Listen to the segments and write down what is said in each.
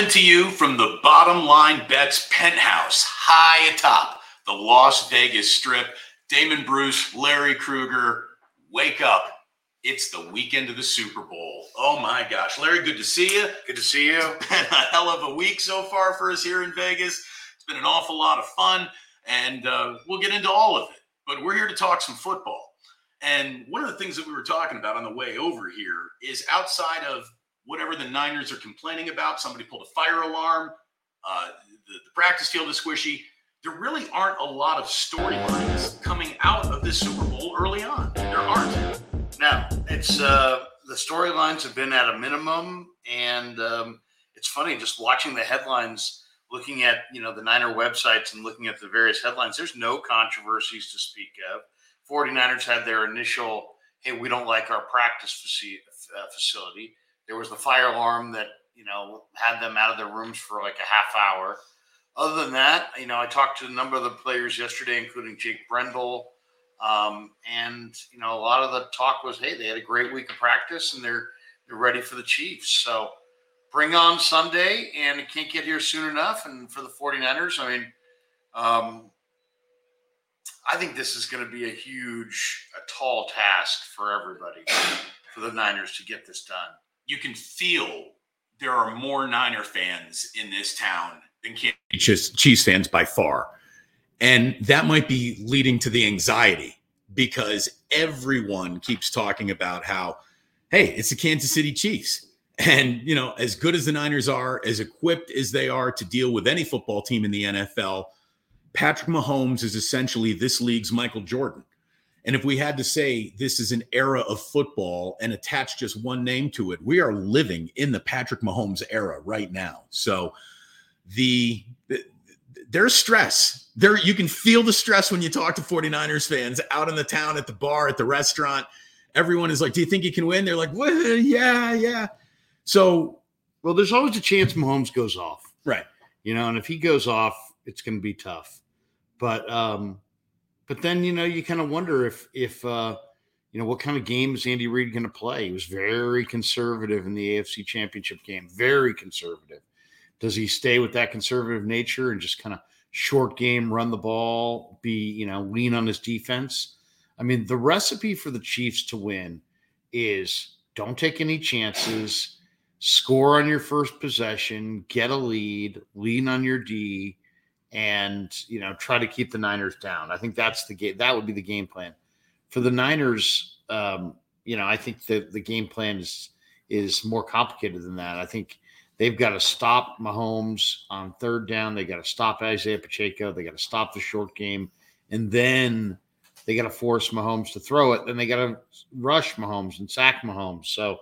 Coming to you from the Bottom Line Bets penthouse, high atop the Las Vegas Strip. Damon Bruce, Larry Krueger, wake up. It's the weekend of the Super Bowl. Oh my gosh. Larry, good to see you. Good to see you. It's been a hell of a week so far for us here in Vegas. It's been an awful lot of fun, and uh, we'll get into all of it. But we're here to talk some football. And one of the things that we were talking about on the way over here is outside of whatever the Niners are complaining about, somebody pulled a fire alarm, uh, the, the practice field is squishy. There really aren't a lot of storylines coming out of this Super Bowl early on. There aren't. No, it's uh, the storylines have been at a minimum, and um, it's funny just watching the headlines, looking at you know the Niner websites and looking at the various headlines. There's no controversies to speak of. 49ers had their initial, hey, we don't like our practice uh, facility. There was the fire alarm that you know had them out of their rooms for like a half hour. Other than that, you know, I talked to a number of the players yesterday, including Jake Brendel, um, and you know, a lot of the talk was, hey, they had a great week of practice and they're they're ready for the Chiefs. So bring on Sunday, and it can't get here soon enough. And for the 49ers, I mean, um, I think this is going to be a huge, a tall task for everybody, for the Niners to get this done you can feel there are more Niner fans in this town than Kansas Chiefs fans by far. And that might be leading to the anxiety because everyone keeps talking about how, hey, it's the Kansas City Chiefs. And, you know, as good as the Niners are, as equipped as they are to deal with any football team in the NFL, Patrick Mahomes is essentially this league's Michael Jordan. And if we had to say this is an era of football and attach just one name to it, we are living in the Patrick Mahomes era right now. So the, the there's stress. There you can feel the stress when you talk to 49ers fans out in the town at the bar, at the restaurant. Everyone is like, "Do you think he can win?" They're like, well, "Yeah, yeah." So, well, there's always a chance Mahomes goes off. Right. You know, and if he goes off, it's going to be tough. But um but then you know you kind of wonder if if uh, you know what kind of game is Andy Reid going to play. He was very conservative in the AFC Championship game, very conservative. Does he stay with that conservative nature and just kind of short game, run the ball, be you know lean on his defense? I mean, the recipe for the Chiefs to win is don't take any chances, score on your first possession, get a lead, lean on your D, and you know try to keep the Niners down. I think that's the game. That would be the game plan for the Niners. Um, you know, I think the the game plan is is more complicated than that. I think they've got to stop Mahomes on third down. They got to stop Isaiah Pacheco. They got to stop the short game, and then they got to force Mahomes to throw it. Then they got to rush Mahomes and sack Mahomes. So,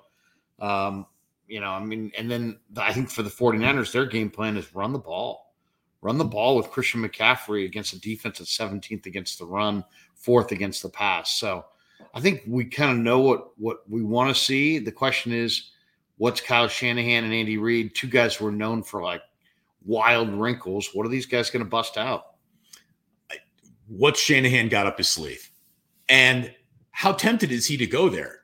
um, you know, I mean, and then I think for the 49ers, their game plan is run the ball run the ball with Christian McCaffrey against a defense at 17th against the run, fourth against the pass. So I think we kind of know what what we want to see. The question is, what's Kyle Shanahan and Andy Reid, two guys who are known for like wild wrinkles. What are these guys going to bust out? What Shanahan got up his sleeve? And how tempted is he to go there?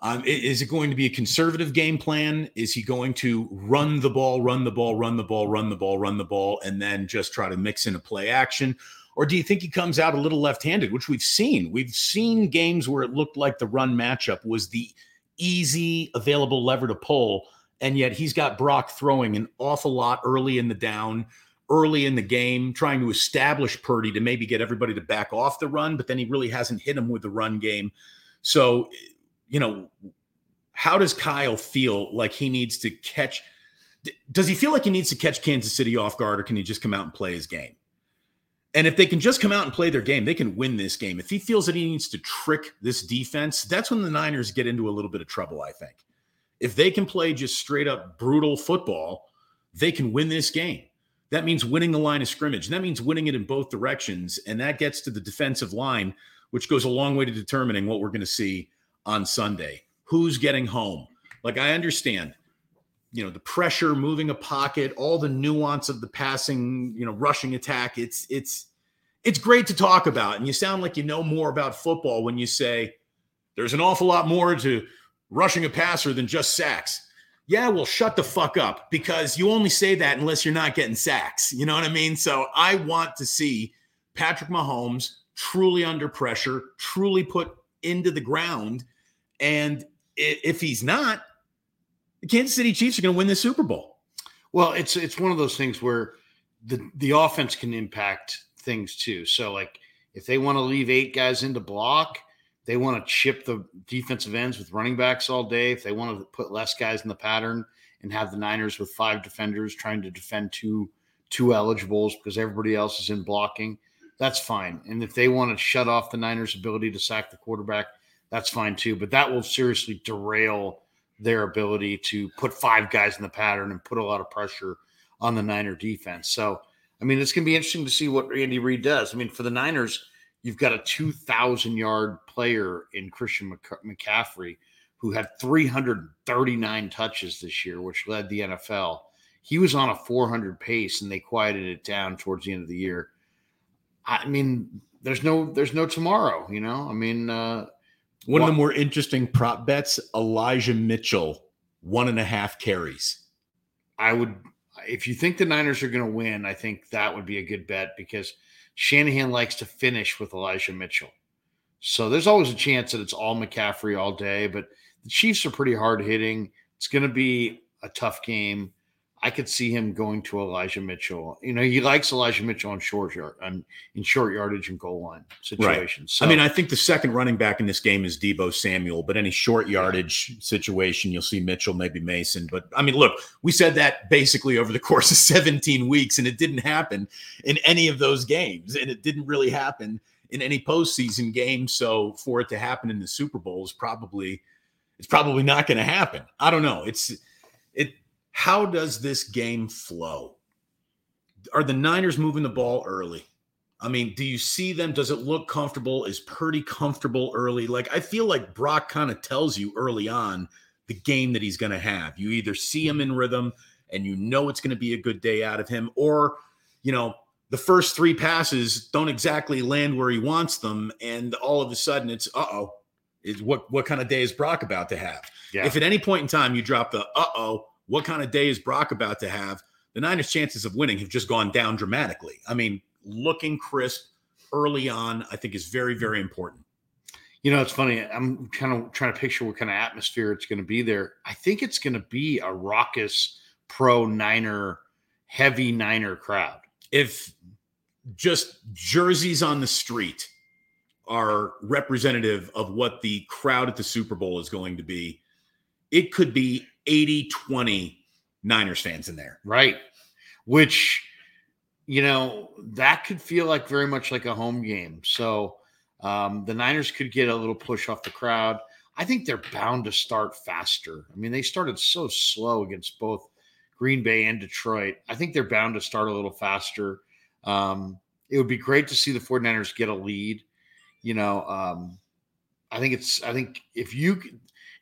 Um, is it going to be a conservative game plan? Is he going to run the ball, run the ball, run the ball, run the ball, run the ball, and then just try to mix in a play action? Or do you think he comes out a little left handed, which we've seen? We've seen games where it looked like the run matchup was the easy available lever to pull. And yet he's got Brock throwing an awful lot early in the down, early in the game, trying to establish Purdy to maybe get everybody to back off the run, but then he really hasn't hit him with the run game. So you know, how does Kyle feel like he needs to catch? Does he feel like he needs to catch Kansas City off guard, or can he just come out and play his game? And if they can just come out and play their game, they can win this game. If he feels that he needs to trick this defense, that's when the Niners get into a little bit of trouble, I think. If they can play just straight up brutal football, they can win this game. That means winning the line of scrimmage. And that means winning it in both directions. And that gets to the defensive line, which goes a long way to determining what we're going to see on Sunday. Who's getting home? Like I understand, you know, the pressure, moving a pocket, all the nuance of the passing, you know, rushing attack. It's it's it's great to talk about, and you sound like you know more about football when you say there's an awful lot more to rushing a passer than just sacks. Yeah, well, shut the fuck up because you only say that unless you're not getting sacks. You know what I mean? So I want to see Patrick Mahomes truly under pressure, truly put into the ground. And if he's not, the Kansas City Chiefs are going to win the Super Bowl. Well, it's it's one of those things where the the offense can impact things too. So like if they want to leave eight guys into block, they want to chip the defensive ends with running backs all day. If they want to put less guys in the pattern and have the Niners with five defenders trying to defend two two eligibles because everybody else is in blocking, that's fine. And if they want to shut off the Niners' ability to sack the quarterback, that's fine too. But that will seriously derail their ability to put five guys in the pattern and put a lot of pressure on the Niner defense. So, I mean, it's going to be interesting to see what Andy Reid does. I mean, for the Niners, you've got a 2,000 yard player in Christian McCaffrey who had 339 touches this year, which led the NFL. He was on a 400 pace and they quieted it down towards the end of the year. I mean, there's no there's no tomorrow, you know? I mean, uh, one of the more interesting prop bets Elijah Mitchell, one and a half carries. I would, if you think the Niners are going to win, I think that would be a good bet because Shanahan likes to finish with Elijah Mitchell. So there's always a chance that it's all McCaffrey all day, but the Chiefs are pretty hard hitting. It's going to be a tough game. I could see him going to Elijah Mitchell. You know, he likes Elijah Mitchell on short yard, on, um, in short yardage and goal line situations. Right. So, I mean, I think the second running back in this game is Deebo Samuel, but any short yardage situation, you'll see Mitchell, maybe Mason. But I mean, look, we said that basically over the course of 17 weeks, and it didn't happen in any of those games, and it didn't really happen in any postseason game. So for it to happen in the Super Bowl is probably it's probably not going to happen. I don't know. It's it how does this game flow? Are the Niners moving the ball early? I mean, do you see them? Does it look comfortable? Is Purdy comfortable early? Like, I feel like Brock kind of tells you early on the game that he's going to have. You either see him in rhythm and you know it's going to be a good day out of him, or, you know, the first three passes don't exactly land where he wants them. And all of a sudden it's, uh oh, is what, what kind of day is Brock about to have? Yeah. If at any point in time you drop the, uh oh, what kind of day is Brock about to have? The Niners' chances of winning have just gone down dramatically. I mean, looking crisp early on, I think is very, very important. You know, it's funny. I'm kind of trying to picture what kind of atmosphere it's going to be there. I think it's going to be a raucous pro Niner, heavy Niner crowd. If just jerseys on the street are representative of what the crowd at the Super Bowl is going to be, it could be 80 20 Niners fans in there. Right. Which, you know, that could feel like very much like a home game. So um, the Niners could get a little push off the crowd. I think they're bound to start faster. I mean, they started so slow against both Green Bay and Detroit. I think they're bound to start a little faster. Um, it would be great to see the 49ers get a lead. You know, um, I think it's, I think if you,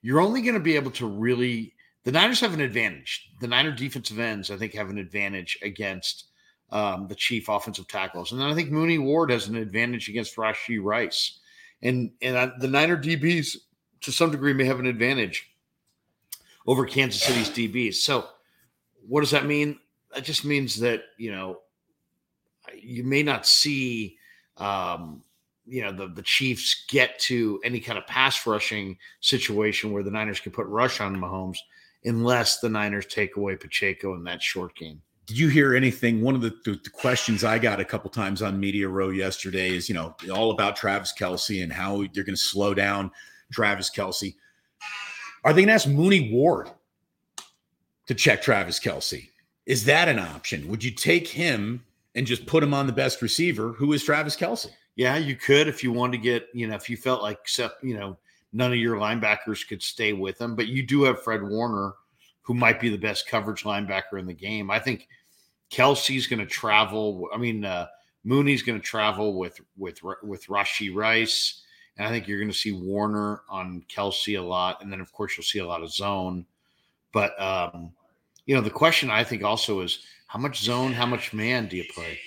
you're only going to be able to really the Niners have an advantage. The Niner defensive ends, I think, have an advantage against um, the chief offensive tackles, and then I think Mooney Ward has an advantage against Rashee Rice, and and I, the Niner DBs to some degree may have an advantage over Kansas City's DBs. So, what does that mean? That just means that you know you may not see um, you know the the Chiefs get to any kind of pass rushing situation where the Niners can put rush on Mahomes unless the Niners take away Pacheco in that short game. Did you hear anything? One of the, the, the, questions I got a couple times on Media Row yesterday is, you know, all about Travis Kelce and how they're going to slow down Travis Kelce. Are they going to ask Mooney Ward to check Travis Kelce? Is that an option? Would you take him and just put him on the best receiver, who is Travis Kelce? Yeah, you could if you wanted to get, you know, if you felt like, you know, none of your linebackers could stay with him, but you do have Fred Warner, who might be the best coverage linebacker in the game. I think Kelce's going to travel. I mean, uh, Mooney's going to travel with with with Rashee Rice, and I think you're going to see Warner on Kelsey a lot, and then of course you'll see a lot of zone. But um, you know, the question I think also is how much zone, how much man do you play?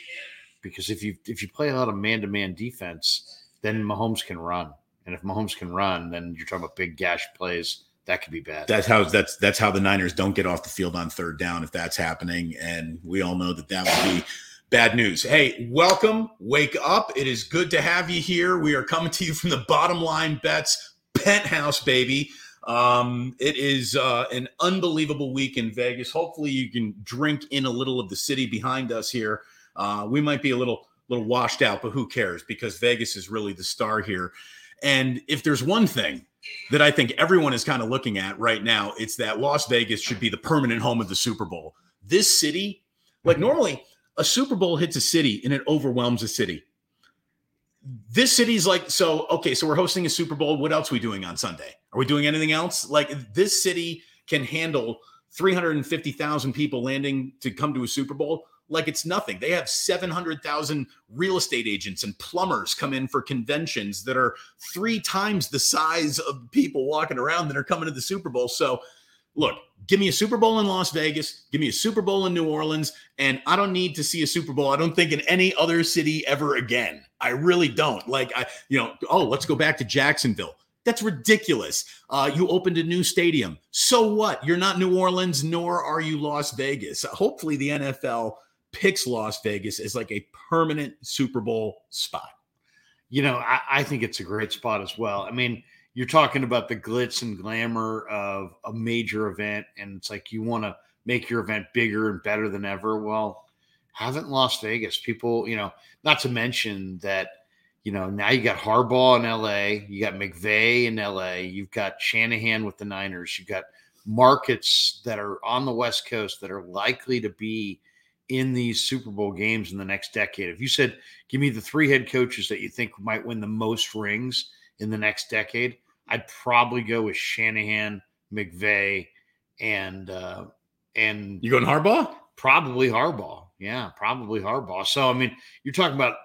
Because if you if you play a lot of man to man defense, then Mahomes can run. And if Mahomes can run, then you're talking about big gash plays that could be bad. That's how that's that's how the Niners don't get off the field on third down if that's happening, and we all know that that would be bad news. Hey, welcome, wake up! It is good to have you here. We are coming to you from the Bottom Line Bets penthouse, baby. Um, it is uh, an unbelievable week in Vegas. Hopefully, you can drink in a little of the city behind us here. Uh, we might be a little little washed out, but who cares? Because Vegas is really the star here. And if there's one thing that I think everyone is kind of looking at right now, it's that Las Vegas should be the permanent home of the Super Bowl. This city, like normally, a Super Bowl hits a city and it overwhelms a city. This city's like, so, okay, so we're hosting a Super Bowl. What else we doing on Sunday? Are we doing anything else? Like, this city can handle 350,000 people landing to come to a Super Bowl like it's nothing. They have 700,000 real estate agents and plumbers come in for conventions that are three times the size of people walking around that are coming to the Super Bowl. So, look, give me a Super Bowl in Las Vegas, give me a Super Bowl in New Orleans, and I don't need to see a Super Bowl. I don't think in any other city ever again. I really don't. Like, I, you know, oh, let's go back to Jacksonville. That's ridiculous. Uh, you opened a new stadium. So what? You're not New Orleans, nor are you Las Vegas. Hopefully, the NFL picks Las Vegas as like a permanent Super Bowl spot. You know, I, I, think it's a great spot as well. I mean, you're talking about the glitz and glamour of a major event, and it's like you want to make your event bigger and better than ever. Well, haven't Las Vegas people, you know, not to mention that, you know, now you got Harbaugh in LA, you got McVay in LA, you've got Shanahan with the Niners, you've got markets that are on the West Coast that are likely to be in these Super Bowl games in the next decade. If you said, give me the three head coaches that you think might win the most rings in the next decade, I'd probably go with Shanahan, McVay, and uh, and you going Harbaugh? Probably Harbaugh. Yeah, probably Harbaugh. So I mean, you're talking about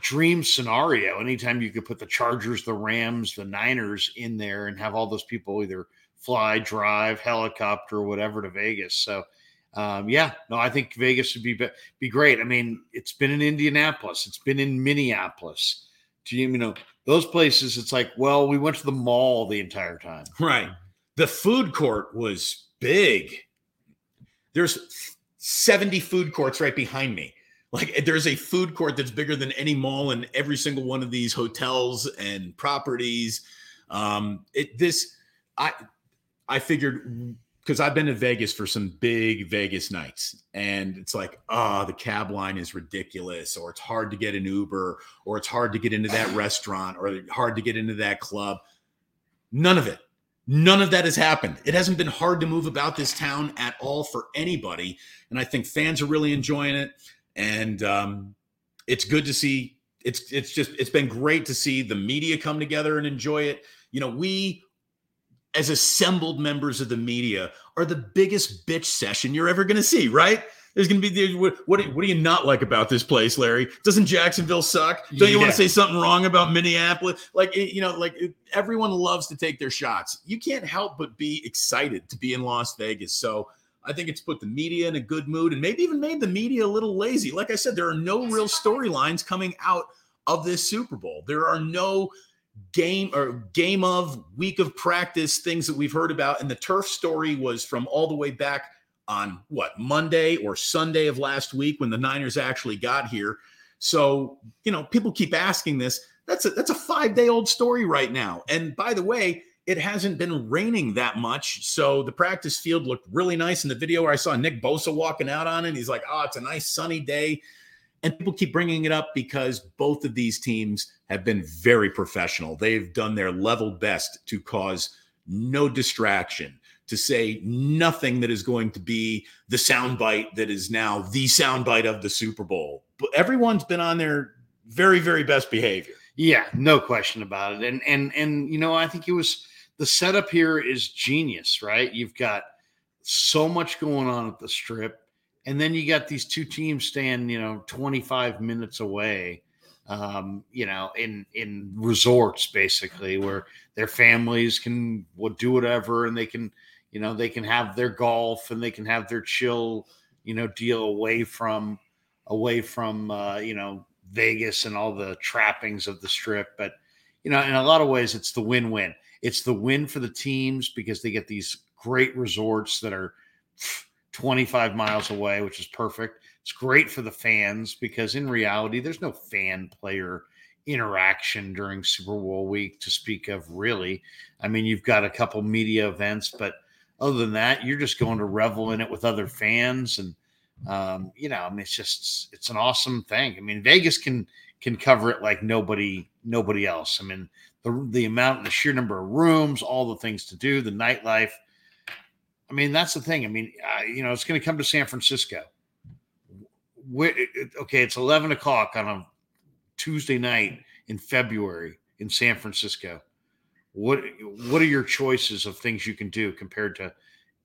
dream scenario. Anytime you could put the Chargers, the Rams, the Niners in there and have all those people either fly, drive, helicopter, whatever to Vegas. So um, yeah, no, I think Vegas would be be great. I mean, it's been in Indianapolis, it's been in Minneapolis. Do you, you know those places? It's like, well, we went to the mall the entire time. Right. The food court was big. There's 70 food courts right behind me. Like there's a food court that's bigger than any mall in every single one of these hotels and properties. Um, it this I I figured because I've been to Vegas for some big Vegas nights, and it's like, oh, the cab line is ridiculous, or it's hard to get an Uber, or it's hard to get into that restaurant, or hard to get into that club. None of it. None of that has happened. It hasn't been hard to move about this town at all for anybody. And I think fans are really enjoying it. And um, it's good to see. It's it's just it's been great to see the media come together and enjoy it. You know, we as assembled members of the media are the biggest bitch session you're ever going to see, right? There's going to be what, what, what do you not like about this place, Larry? Doesn't Jacksonville suck? Don't you want to say something wrong about Minneapolis? Like you know, like everyone loves to take their shots. You can't help but be excited to be in Las Vegas. So I think it's put the media in a good mood and maybe even made the media a little lazy. Like I said, there are no real storylines coming out of this Super Bowl. There are no game or game of week of practice things that we've heard about. And the turf story was from all the way back on what monday or sunday of last week when the niners actually got here. So you know people keep asking this. That's a that's a five day old story right now. And by the way it hasn't been raining that much. So the practice field looked really nice. In the video where i saw nick bosa walking out on it. He's like oh it's a nice sunny day and people keep bringing it up because both of these teams have been very professional. They've done their level best to cause no distraction, to say nothing that is going to be the soundbite that is now the soundbite of the Super Bowl. But everyone's been on their very, very best behavior. Yeah, no question about it. And and and you know, I think it was the setup here is genius, right? You've got so much going on at the strip and then you got these two teams staying, you know, 25 minutes away, um, you know, in in resorts basically where their families can do whatever and they can, you know, they can have their golf and they can have their chill, you know, deal away from away from uh, you know Vegas and all the trappings of the strip. But you know, in a lot of ways, it's the win-win. It's the win for the teams because they get these great resorts that are 25 miles away, which is perfect. It's great for the fans because in reality, there's no fan player interaction during Super Bowl week to speak of, really. I mean, you've got a couple media events, but other than that, you're just going to revel in it with other fans. And, um, you know, I mean, it's just, it's an awesome thing. I mean, Vegas can, can cover it like nobody, nobody else. I mean, the, the amount, the sheer number of rooms, all the things to do, the nightlife. I mean, that's the thing. I mean, uh, you know, it's going to come to San Francisco. Where, okay, it's 11 o'clock on a Tuesday night in February in San Francisco. What what are your choices of things you can do compared to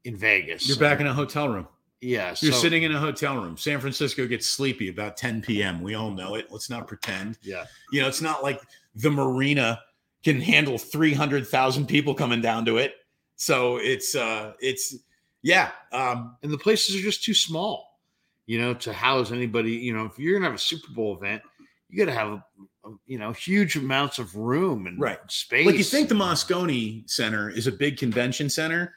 in Vegas? You're back in a hotel room. Yeah, You're so, sitting in a hotel room. San Francisco gets sleepy about 10 p.m. We all know it. Let's not pretend. Yeah. You know, it's not like the marina can handle 300,000 people coming down to it. So it's uh it's yeah, um and the places are just too small, you know, to house anybody, you know, if you're going to have a Super Bowl event, you got to have you know huge amounts of room and right. space. Like you think the Moscone Center is a big convention center,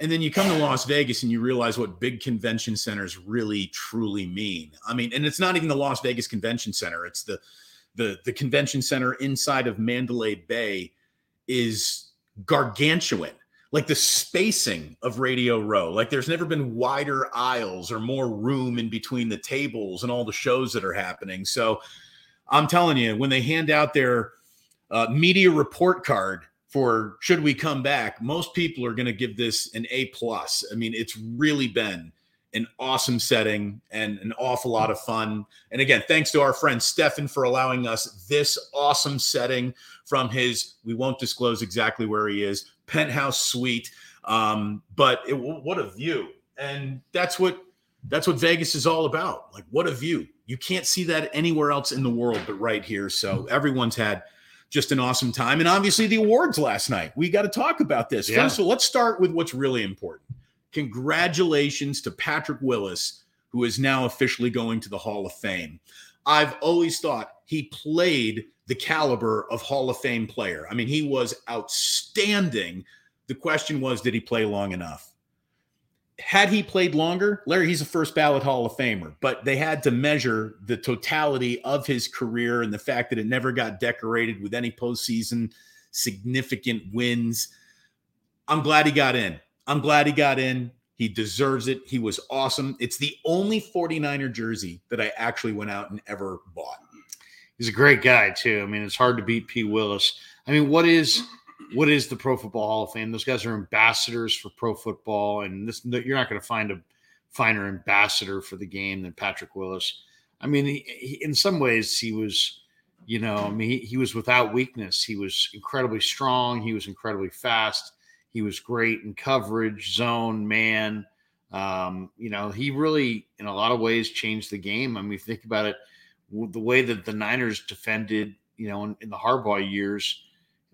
and then you come to Las Vegas and you realize what big convention centers really truly mean. I mean, and it's not even the Las Vegas Convention Center; it's the the the convention center inside of Mandalay Bay is gargantuan. Like the spacing of Radio Row, like there's never been wider aisles or more room in between the tables and all the shows that are happening. So I'm telling you, when they hand out their uh, media report card for should we come back, most people are going to give this an A plus. I mean, it's really been an awesome setting and an awful lot of fun. And again, thanks to our friend Stefan for allowing us this awesome setting from his, we won't disclose exactly where he is, penthouse suite. Um, but it, what a view. And that's what that's what Vegas is all about. Like, what a view. You can't see that anywhere else in the world but right here. So everyone's had just an awesome time. And obviously, the awards last night. We got to talk about this. Yeah. First of all, let's start with what's really important. Congratulations to Patrick Willis, who is now officially going to the Hall of Fame. I've always thought he played the caliber of Hall of Fame player. I mean, he was outstanding. The question was, did he play long enough? had he played longer, Larry, he's a first ballot Hall of Famer, but they had to measure the totality of his career and the fact that it never got decorated with any postseason significant wins. I'm glad he got in. I'm glad he got in. He deserves it. He was awesome. It's the only 49er jersey that I actually went out and ever bought. He's a great guy, too. I mean, it's hard to beat P. Willis. I mean, what is what is the Pro Football Hall of Fame? Those guys are ambassadors for pro football, and this you're not going to find a finer ambassador for the game than Patrick Willis. I mean, he, he, in some ways, he was, you know, I mean, he, he was without weakness. He was incredibly strong. He was incredibly fast. He was great in coverage, zone, man. Um, you know, he really, in a lot of ways, changed the game. I mean, think about it, the way that the Niners defended, you know, in, in the Harbaugh years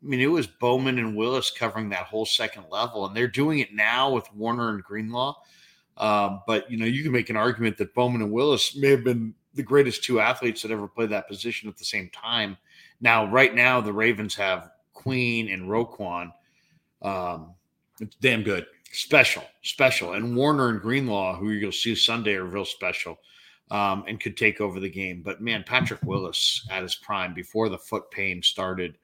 I mean, it was Bowman and Willis covering that whole second level, and they're doing it now with Warner and Greenlaw. Um, but you know, you can make an argument that Bowman and Willis may have been the greatest two athletes that ever played that position at the same time. Now, right now, the Ravens have Queen and Roquan. Um, it's damn good, special, special, and Warner and Greenlaw, who you'll see Sunday, are real special. Um, and could take over the game. But man, Patrick Willis at his prime before the foot pain started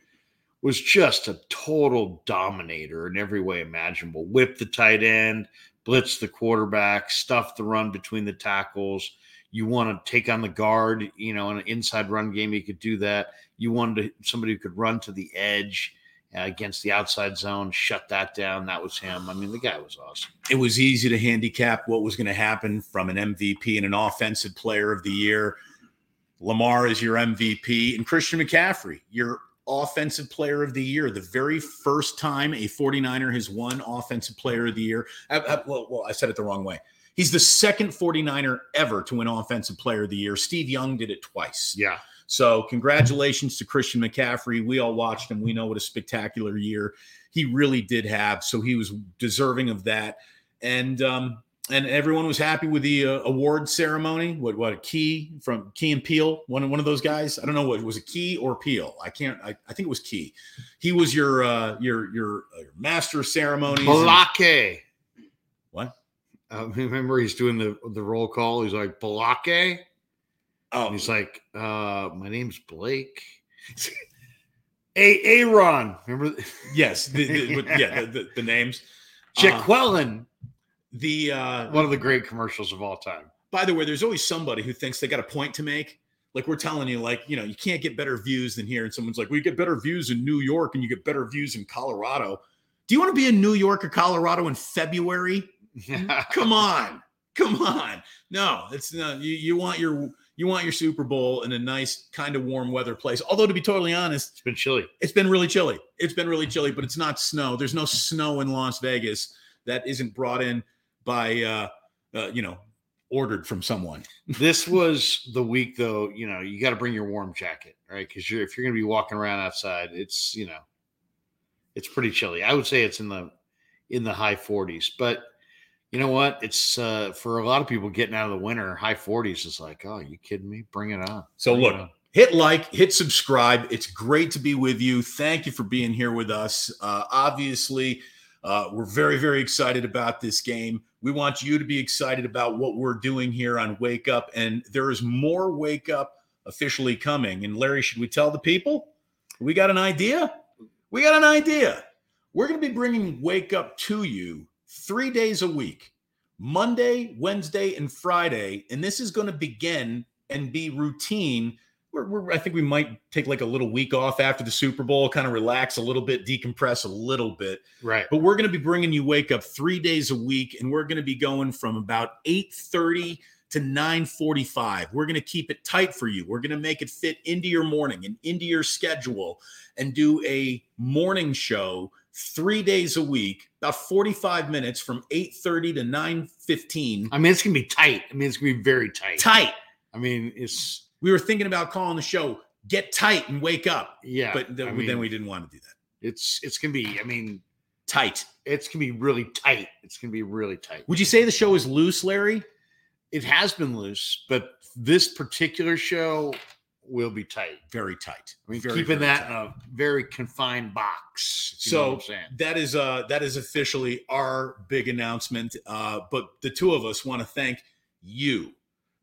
was just a total dominator in every way imaginable. Whip the tight end, blitz the quarterback, stuff the run between the tackles. You want to take on the guard, you know, in an inside run game, you could do that. You wanted to, somebody who could run to the edge against the outside zone, shut that down. That was him. I mean, the guy was awesome. It was easy to handicap what was going to happen from an MVP and an offensive player of the year. Lamar is your MVP, and Christian McCaffrey, your Offensive Player of the Year, the very first time a 49er has won Offensive Player of the Year. I, I, well, well, I said it the wrong way. He's the second 49er ever to win Offensive Player of the Year. Steve Young did it twice. Yeah. So, congratulations to Christian McCaffrey. We all watched him. We know what a spectacular year he really did have. So, he was deserving of that. And um, and everyone was happy with the uh, award ceremony. What what a Key from Key and Peele, one one of those guys. I don't know what was it, Key or Peele. I can't. I, I think it was Key. He was your uh, your your uh, master of ceremonies. and- what? Uh, remember, he's doing the the roll call. He's like Balake. Oh, And he's like, uh, my name's Blake. A Aaron. Remember yes, the, the, yeah, the, the, names. Uh, Jaqueline. the uh, One of the great commercials of all time. by the way, there's always somebody who thinks they got a point to make. Like we're telling you, like, you know, you can't get better views than here. And someone's like, we get better views in New York and you get better views in Colorado. Do you want to be in New York or Colorado in February? Come on. Come on. No, it's not you, you want your you want your Super Bowl in a nice kind of warm weather place. Although to be totally honest, it's been chilly. it's been really chilly. It's been really chilly, but it's not snow. There's no snow in Las Vegas that isn't brought in by uh, uh you know, ordered from someone. This was the week, though. You know, you got to bring your warm jacket, right? Because you're if you're going to be walking around outside, it's you know, it's pretty chilly. I would say it's in the in the high 40s, but you know what? It's uh, for a lot of people getting out of the winter. High 40s is like, oh, you kidding me? Bring it on. So Bring look, hit like, hit subscribe. It's great to be with you. Thank you for being here with us. Uh, obviously, uh, we're very, very excited about this game. We want you to be excited about what we're doing here on Wake Up, and there is more Wake Up officially coming. And Larry, should we tell the people? We got an idea. We got an idea. We're going to be bringing Wake Up to you three days a week Monday, Wednesday, and Friday. And this is going to begin and be routine. We're, we're, I think we might take like a little week off after the Super Bowl, kind of relax a little bit, decompress a little bit. right. But we're going to be bringing you Wake Up three days a week, and we're going to be going from about 8.30 to 9.45. We're going to keep it tight for you. We're going to make it fit into your morning and into your schedule and do a morning show three days a week, about 45 minutes from 8.30 to 9.15. I mean, it's gonna be tight. I mean, it's gonna be very tight. Tight. I mean, it's We were thinking about calling the show Get Tight and Wake Up, yeah. but th- I then we didn't want to do that. It's it's gonna be. I mean, Tight. it's gonna be really tight. It's gonna be really tight. Would you say the show is loose, Larry? It has been loose, but this particular show will be tight. Very tight. I mean, Very, keeping very that tight. in a very confined box. if you know what I'm So that is uh that is officially our big announcement. Uh, but the two of us want to thank you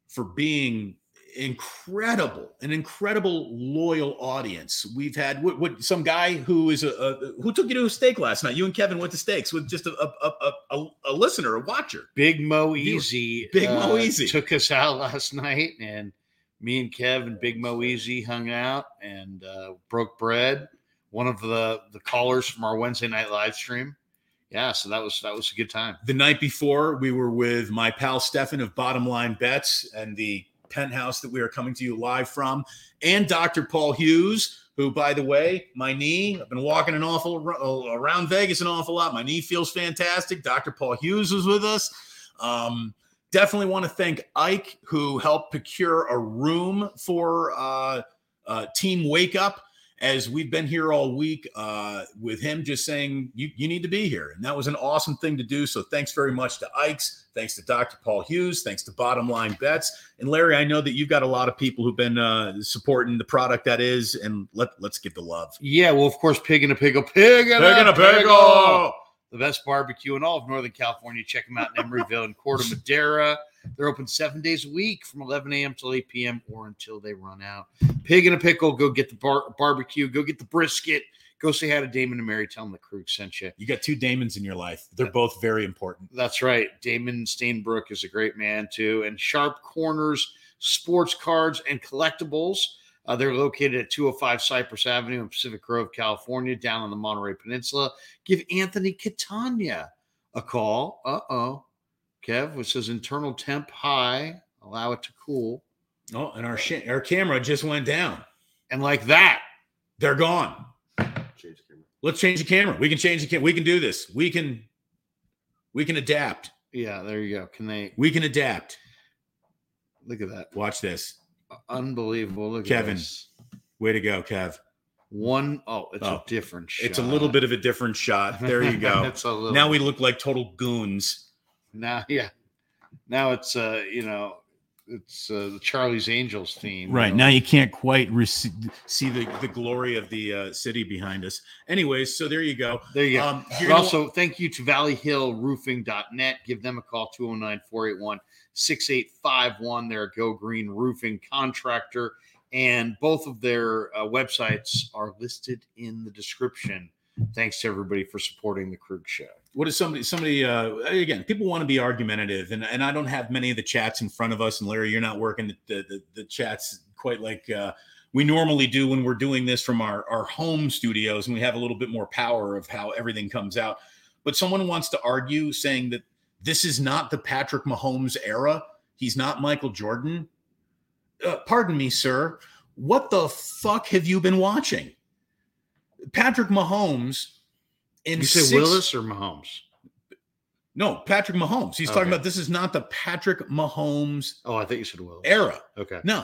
for being incredible, an incredible loyal audience. We've had what, what some guy who is a, a who took you to a steak last night. You and Kevin went to steaks with just a a, a, a, a listener, a watcher. Big Mo Easy, Big Mo uh, Easy. took us out last night, and me and Kev and Big Mo Easy hung out and uh, broke bread. One of the the callers from our Wednesday night live stream. Yeah, so that was that was a good time. The night before, we were with my pal Stefan of Bottom Line Bets and the penthouse that we are coming to you live from, and Dr. Paul Hughes, who, by the way, my knee, I've been walking an awful around Vegas an awful lot. My knee feels fantastic. Dr. Paul Hughes was with us. Um, definitely want to thank Ike, who helped procure a room for uh, uh, Team Wake Up as we've been here all week uh, with him just saying you, you need to be here. And that was an awesome thing to do. So thanks very much to ike's. Thanks to dr paul hughes. Thanks to bottom line bets. And larry i know that you've got a lot of people who've been uh, supporting the product that is and let, let's give the love. Yeah, well, of course, Pig and a Pickle, Pig and, Pig and a a pickle! The best barbecue in all of Northern California. Check them out in Emeryville and Corte Madera. They're open seven days a week from 11 a.m. till 8 p.m. or until they run out. Pig in a pickle. Go get the bar- barbecue. Go get the brisket. Go say hi to Damon and Mary. Tell them the crew sent you. you got two damons in your life they're both very important That's right. Damon Stainbrook is a great man too. And Sharp Corners Sports Cards and Collectibles. Uh, they're located at 205 Cypress Avenue in Pacific Grove, California, down on the Monterey Peninsula. Give Anthony Catania a call. Uh oh. Kev, which says internal temp high, allow it to cool. oh and our sh- our camera just went down And like that, they're gone Change the camera. let's change the camera we can change the camera we can do this we can we can adapt yeah, there you go. Can they we can adapt look at that? watch this Unbelievable. Look Kevin. at this. way to go kev One oh, it's Oh, a different shot. It's a little bit of a different shot. There you go. it's a little now we look like total goons. now, yeah. now it's uh, you know, it's uh, the Charlie's Angels theme. Right you know? now, you can't quite rec- see the, the glory of the uh, city behind us. Anyways, so there you go. There you go. Um, But you're gonna- also, thank you to valleyhillroofing.net. Give them a call 209 481 6851. They're a Go Green roofing contractor, and both of their uh, websites are listed in the description. Thanks to everybody for supporting the Krueg Show. what is somebody somebody uh again people want to be argumentative and and i don't have many of the chats in front of us and larry you're not working the the, the, the chats quite like uh we normally do when we're doing this from our our home studios and we have a little bit more power of how everything comes out but someone wants to argue saying that this is not the patrick mahomes era he's not michael jordan uh, pardon me sir what the fuck have you been watching patrick mahomes in You say six- Willis or Mahomes? no, Patrick Mahomes. He's talking about this is not the Patrick Mahomes Oh, I think you said Willis. era. Okay. No,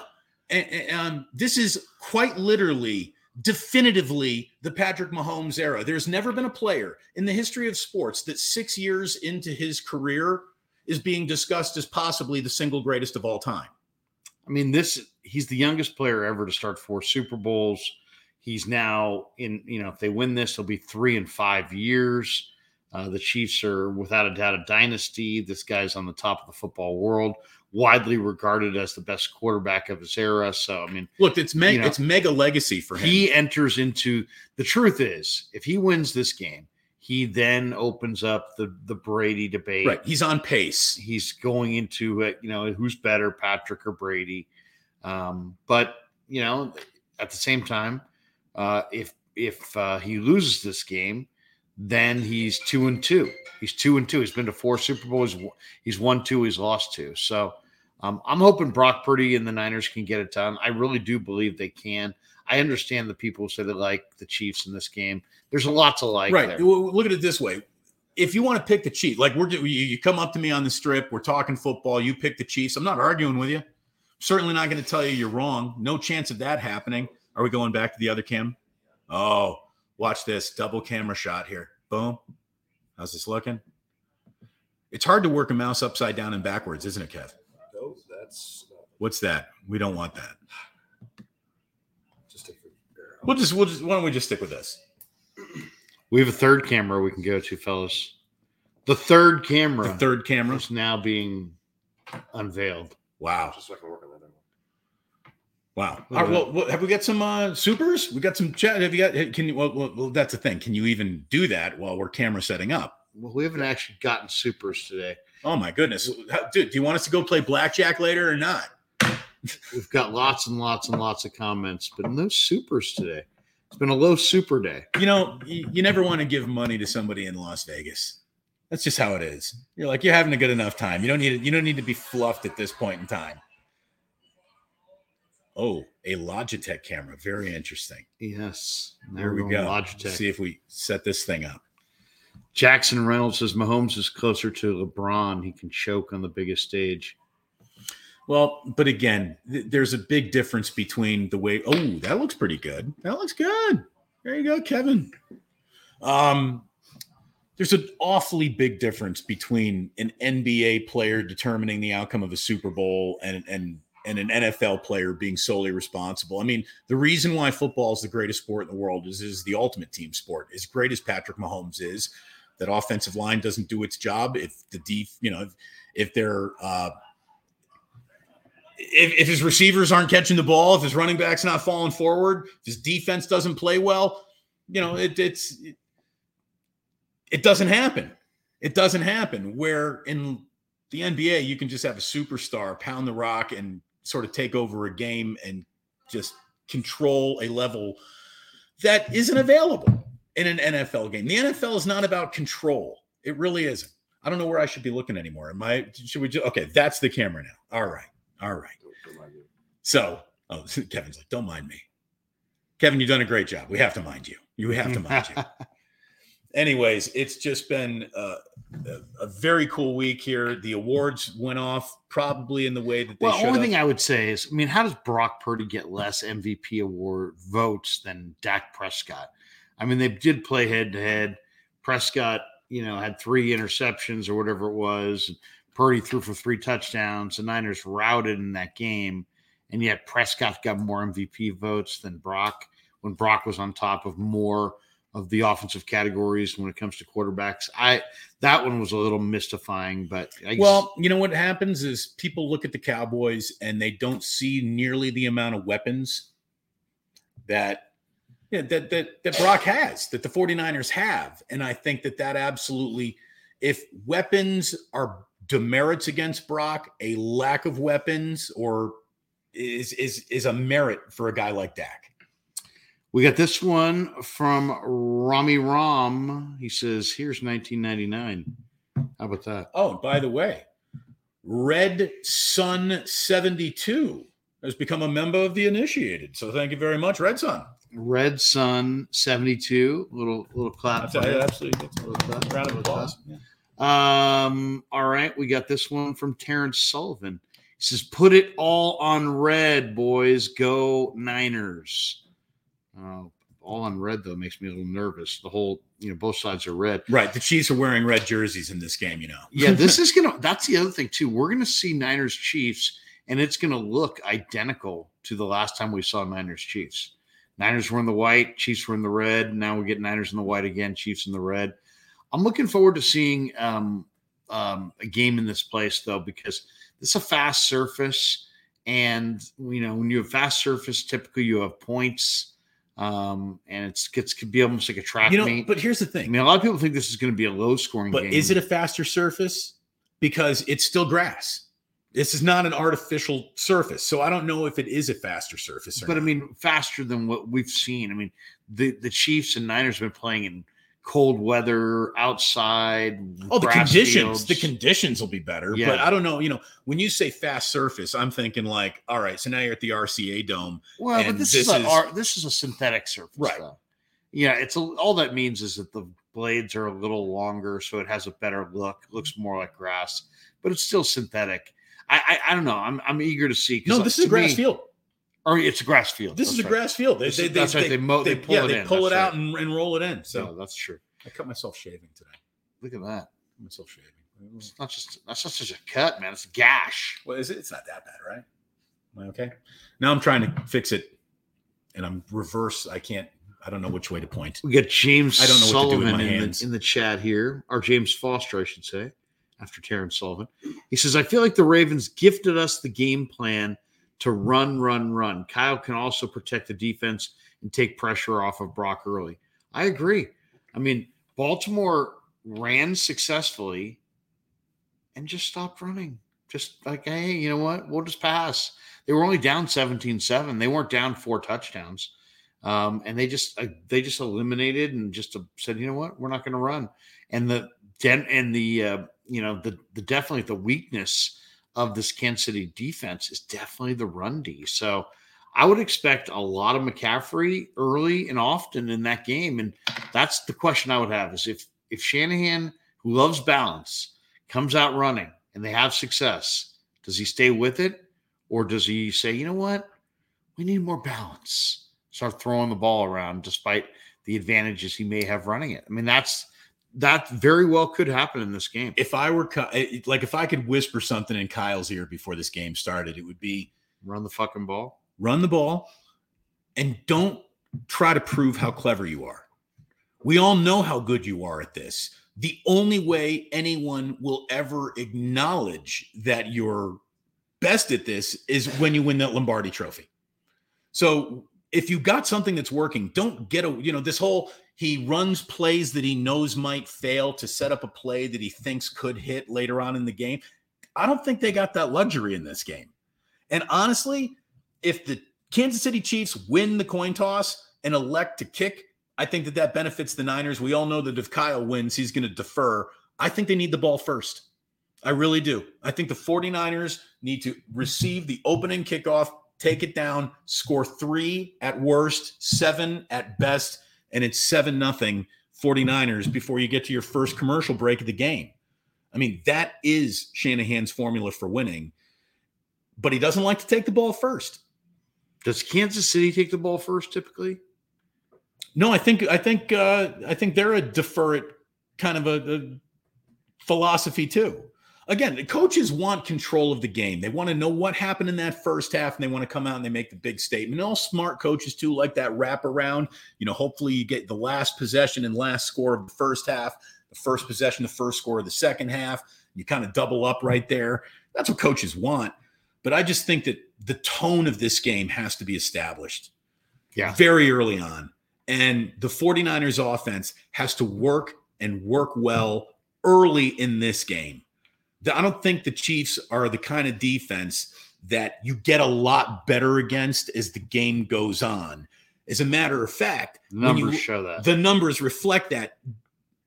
and, and, um, this is quite literally, definitively the Patrick Mahomes era. There's never been a player in the history of sports that six years into his career is being discussed as possibly the single greatest of all time. I mean, this he's the youngest player ever to start four Super Bowls. He's now in, you know, if they win this, it'll be three in five years. Uh, the Chiefs are without a doubt a dynasty. This guy's on the top of the football world, widely regarded as the best quarterback of his era. So, I mean, Look, it's me- You know, it's mega legacy for him. he enters into the truth is if he wins this game, he then opens up the the Brady debate. right, he's on pace. He's going into it, you know, who's better, Patrick or Brady? Um, but you know, at the same time, uh, if if uh, he loses this game, then he's two and two. He's two and two. He's been to four Super Bowls. He's- He's won two. He's lost two. So um, I'm hoping Brock Purdy and the Niners can get it done. I really do believe they can. I understand the people who say they like the Chiefs in this game. There's a lot to like. right. there. Look at it this way. If you want to pick the Chiefs, like we're you, you come up to me on the strip, we're talking football, you pick the Chiefs. I'm not arguing with you. Certainly not going to tell you you're wrong. No chance of that happening. Are we going back to the other cam? Oh, watch this double camera shot here. Boom. How's this looking? It's hard to work a mouse upside down and backwards, isn't it, Kev? No, that's uh, What's that? We don't want that. just take the bear out. We'll just we'll just why don't we just stick with this? We have a third camera we can go to, fellas. The third camera The third camera. is now being unveiled. Wow. Just so I can work on that. Wow. Look All at right, well, well, have we got some uh, supers? We got some chat. Have you got? Can you? Well, well, well, that's the thing. Can you even do that while we're camera setting up? Well, we haven't actually gotten supers today. Oh my goodness, dude! Do you want us to go play blackjack later or not? We've got lots and lots and lots of comments, but no supers today. It's been a low super day. You know, you, you never want to give money to somebody in Las Vegas. That's just how it is. You're like you're having a good enough time. You don't need it. You don't need to be fluffed at this point in time. Oh, a Logitech camera. Very interesting. Yes. There we go. Logitech. See if we set this thing up. Jackson Reynolds says Mahomes is closer to LeBron. He can choke on the biggest stage. Well, but again, th- there's a big difference between the way. Oh, that looks pretty good. That looks good. There you go, Kevin. Um, there's an awfully big difference between an NBA player determining the outcome of a Super Bowl and and and an NFL player being solely responsible. I mean, the reason why football is the greatest sport in the world is is the ultimate team sport. As great as Patrick Mahomes is, that offensive line doesn't do its job. If the deep, you know, if, if they're uh, if, if his receivers aren't catching the ball, if his running back's not falling forward, if his defense doesn't play well, you know, it, it's it, it doesn't happen. It doesn't happen. Where in the NBA, you can just have a superstar pound the rock and sort of take over a game and just control a level that isn't available in an NFL game. The NFL is not about control. It really isn't. I don't know where I should be looking anymore. Am I? Should we? Just, okay, that's the camera now. All right. All right. Don't, don't mind you. So, oh, Kevin's like, don't mind me. Kevin, you've done a great job. We have to mind you. You have to mind you. Anyways, it's just been a, a, a very cool week here. The awards went off probably in the way that they Well, only thing I would say is, I mean, how does Brock Purdy get less MVP award votes than Dak Prescott? I mean, they did play head to head. Prescott, you know, had three interceptions or whatever it was. Purdy threw for three touchdowns. The Niners routed in that game, and yet Prescott got more MVP votes than Brock when Brock was on top of more of the offensive categories when it comes to quarterbacks. I that one was a little mystifying, but I Well, you know what happens is people look at the Cowboys and they don't see nearly the amount of weapons that yeah, that that that Brock has, that the 49ers have. And I think that that absolutely if weapons are demerits against Brock, a lack of weapons or is is is a merit for a guy like Dak. We got this one from Rami Ram. He says, "Here's 1999." How about that? Oh, by the way, Red Sun 72 has become a member of the initiated. So thank you very much, Red Sun. Red Sun 72. Little little clap. That's for him. absolutely that's a Little clap. round of Little applause. clap. Um, all right, we got this one from Terrence Sullivan. He says, "Put it all on red, boys. Go Niners." Oh, all on red though makes me a little nervous. The whole, you know, both sides are red. Right. The Chiefs are wearing red jerseys in this game, you know. Yeah, this is gonna. That's the other thing too. We're gonna see Niners Chiefs, and it's gonna look identical to the last time we saw Niners Chiefs. Niners were in the white, Chiefs were in the red. Now we get Niners in the white again, Chiefs in the red. I'm looking forward to seeing um, um, a game in this place though, because it's a fast surface, and you know when you have fast surface, typically you have points, um, and it's gets could be almost like a track You know, meet. but here's the thing. I mean, a lot of people think this is going to be a low scoring But game. is it a faster surface? Because it's still grass. This is not an artificial surface. So I don't know if it is a faster surface. But I mean, faster than what we've seen. I mean, the the Chiefs and Niners have been playing in cold weather, outside. Oh, the conditions. The conditions will be better. Yeah. But I don't know. You know, when you say fast surface, I'm thinking like, all right, so now you're at the RCA dome. well, but this, this is, a, is- ar- this is a synthetic surface, Right. Though. Yeah, it's a, all that means is that the blades are a little longer, so it has a better look. Looks more like grass, but it's still synthetic. I I, I don't know. I'm I'm eager to see. No, uh, this is a grass me- field. Or it's a grass field. This That's is a grass field. They, they, they, that's right. They mow- they pull yeah, it they in. pull That's it out right. and, and roll it in. So that's true. I cut myself shaving today. Look at that. I'm myself shaving. It's not just that's not such a cut, man. It's a gash. Well, is it? It's not that bad, right? Am I okay? Now I'm trying to fix it, and I'm reverse. I can't. I don't know which way to point. We got James I don't know what to do with Sullivan my in, hands. the, in the chat here, or James Foster, I should say, after Terrence Sullivan. He says, I feel like the Ravens gifted us the game plan to run, run, run. Kyle can also protect the defense and take pressure off of Brock early. I agree. I mean, Baltimore ran successfully and just stopped running. Just like, hey, you know what? We'll just pass. They were only down 17 7. They weren't down four touchdowns um, and they just uh, they just eliminated and just said, you know what, we're not going to run. And the den and the uh, you know the the definitely the weakness of this Kansas City defense is definitely the run D. So I would expect a lot of McCaffrey early and often in that game, and that's the question I would have: is if if Shanahan, who loves balance, comes out running and they have success, does he stay with it, or does he say, you know what, we need more balance? start throwing the ball around despite the advantages he may have running it. I mean, that's that very well could happen in this game. If I were Ky- eh, like, if I could whisper something in Kyle's ear before this game started, it would be Run the fucking ball. run the ball and don't try to prove how clever you are. We all know how good you are at this. The only way anyone will ever acknowledge that you're best at this is when you win that Lombardi trophy. So if you got something that's working, don't get a, you know, this whole he runs plays that he knows might fail to set up a play that he thinks could hit later on in the game. I don't think they got that luxury in this game. And honestly, if the Kansas City Chiefs win the coin toss and elect to kick, I think that that benefits the Niners. We all know that if Kyle wins, he's going to defer. I think they need the ball first. I really do. I think the 49ers need to receive the opening kickoff, take it down, score three at worst, seven at best, and it's seven nothing 49ers before you get to your first commercial break of the game. I mean, that is Shanahan's formula for winning, but he doesn't like to take the ball first. Does Kansas City take the ball first typically? No, I think I think uh, I think they're a defer it kind of a, a philosophy too. Again, the coaches want control of the game. They want to know what happened in that first half, and they want to come out and they make the big statement. And all smart coaches too like that wrap around. You know, hopefully you get the last possession and last score of the first half, the first possession, the first score of the second half. You kind of double up right there. That's what coaches want. But I just think that the tone of this game has to be established Yeah. very early on. And the 49ers offense has to work and work well early in this game. I don't think the Chiefs are the kind of defense that you get a lot better against as the game goes on. As a matter of fact, when you- Numbers show that. the numbers reflect that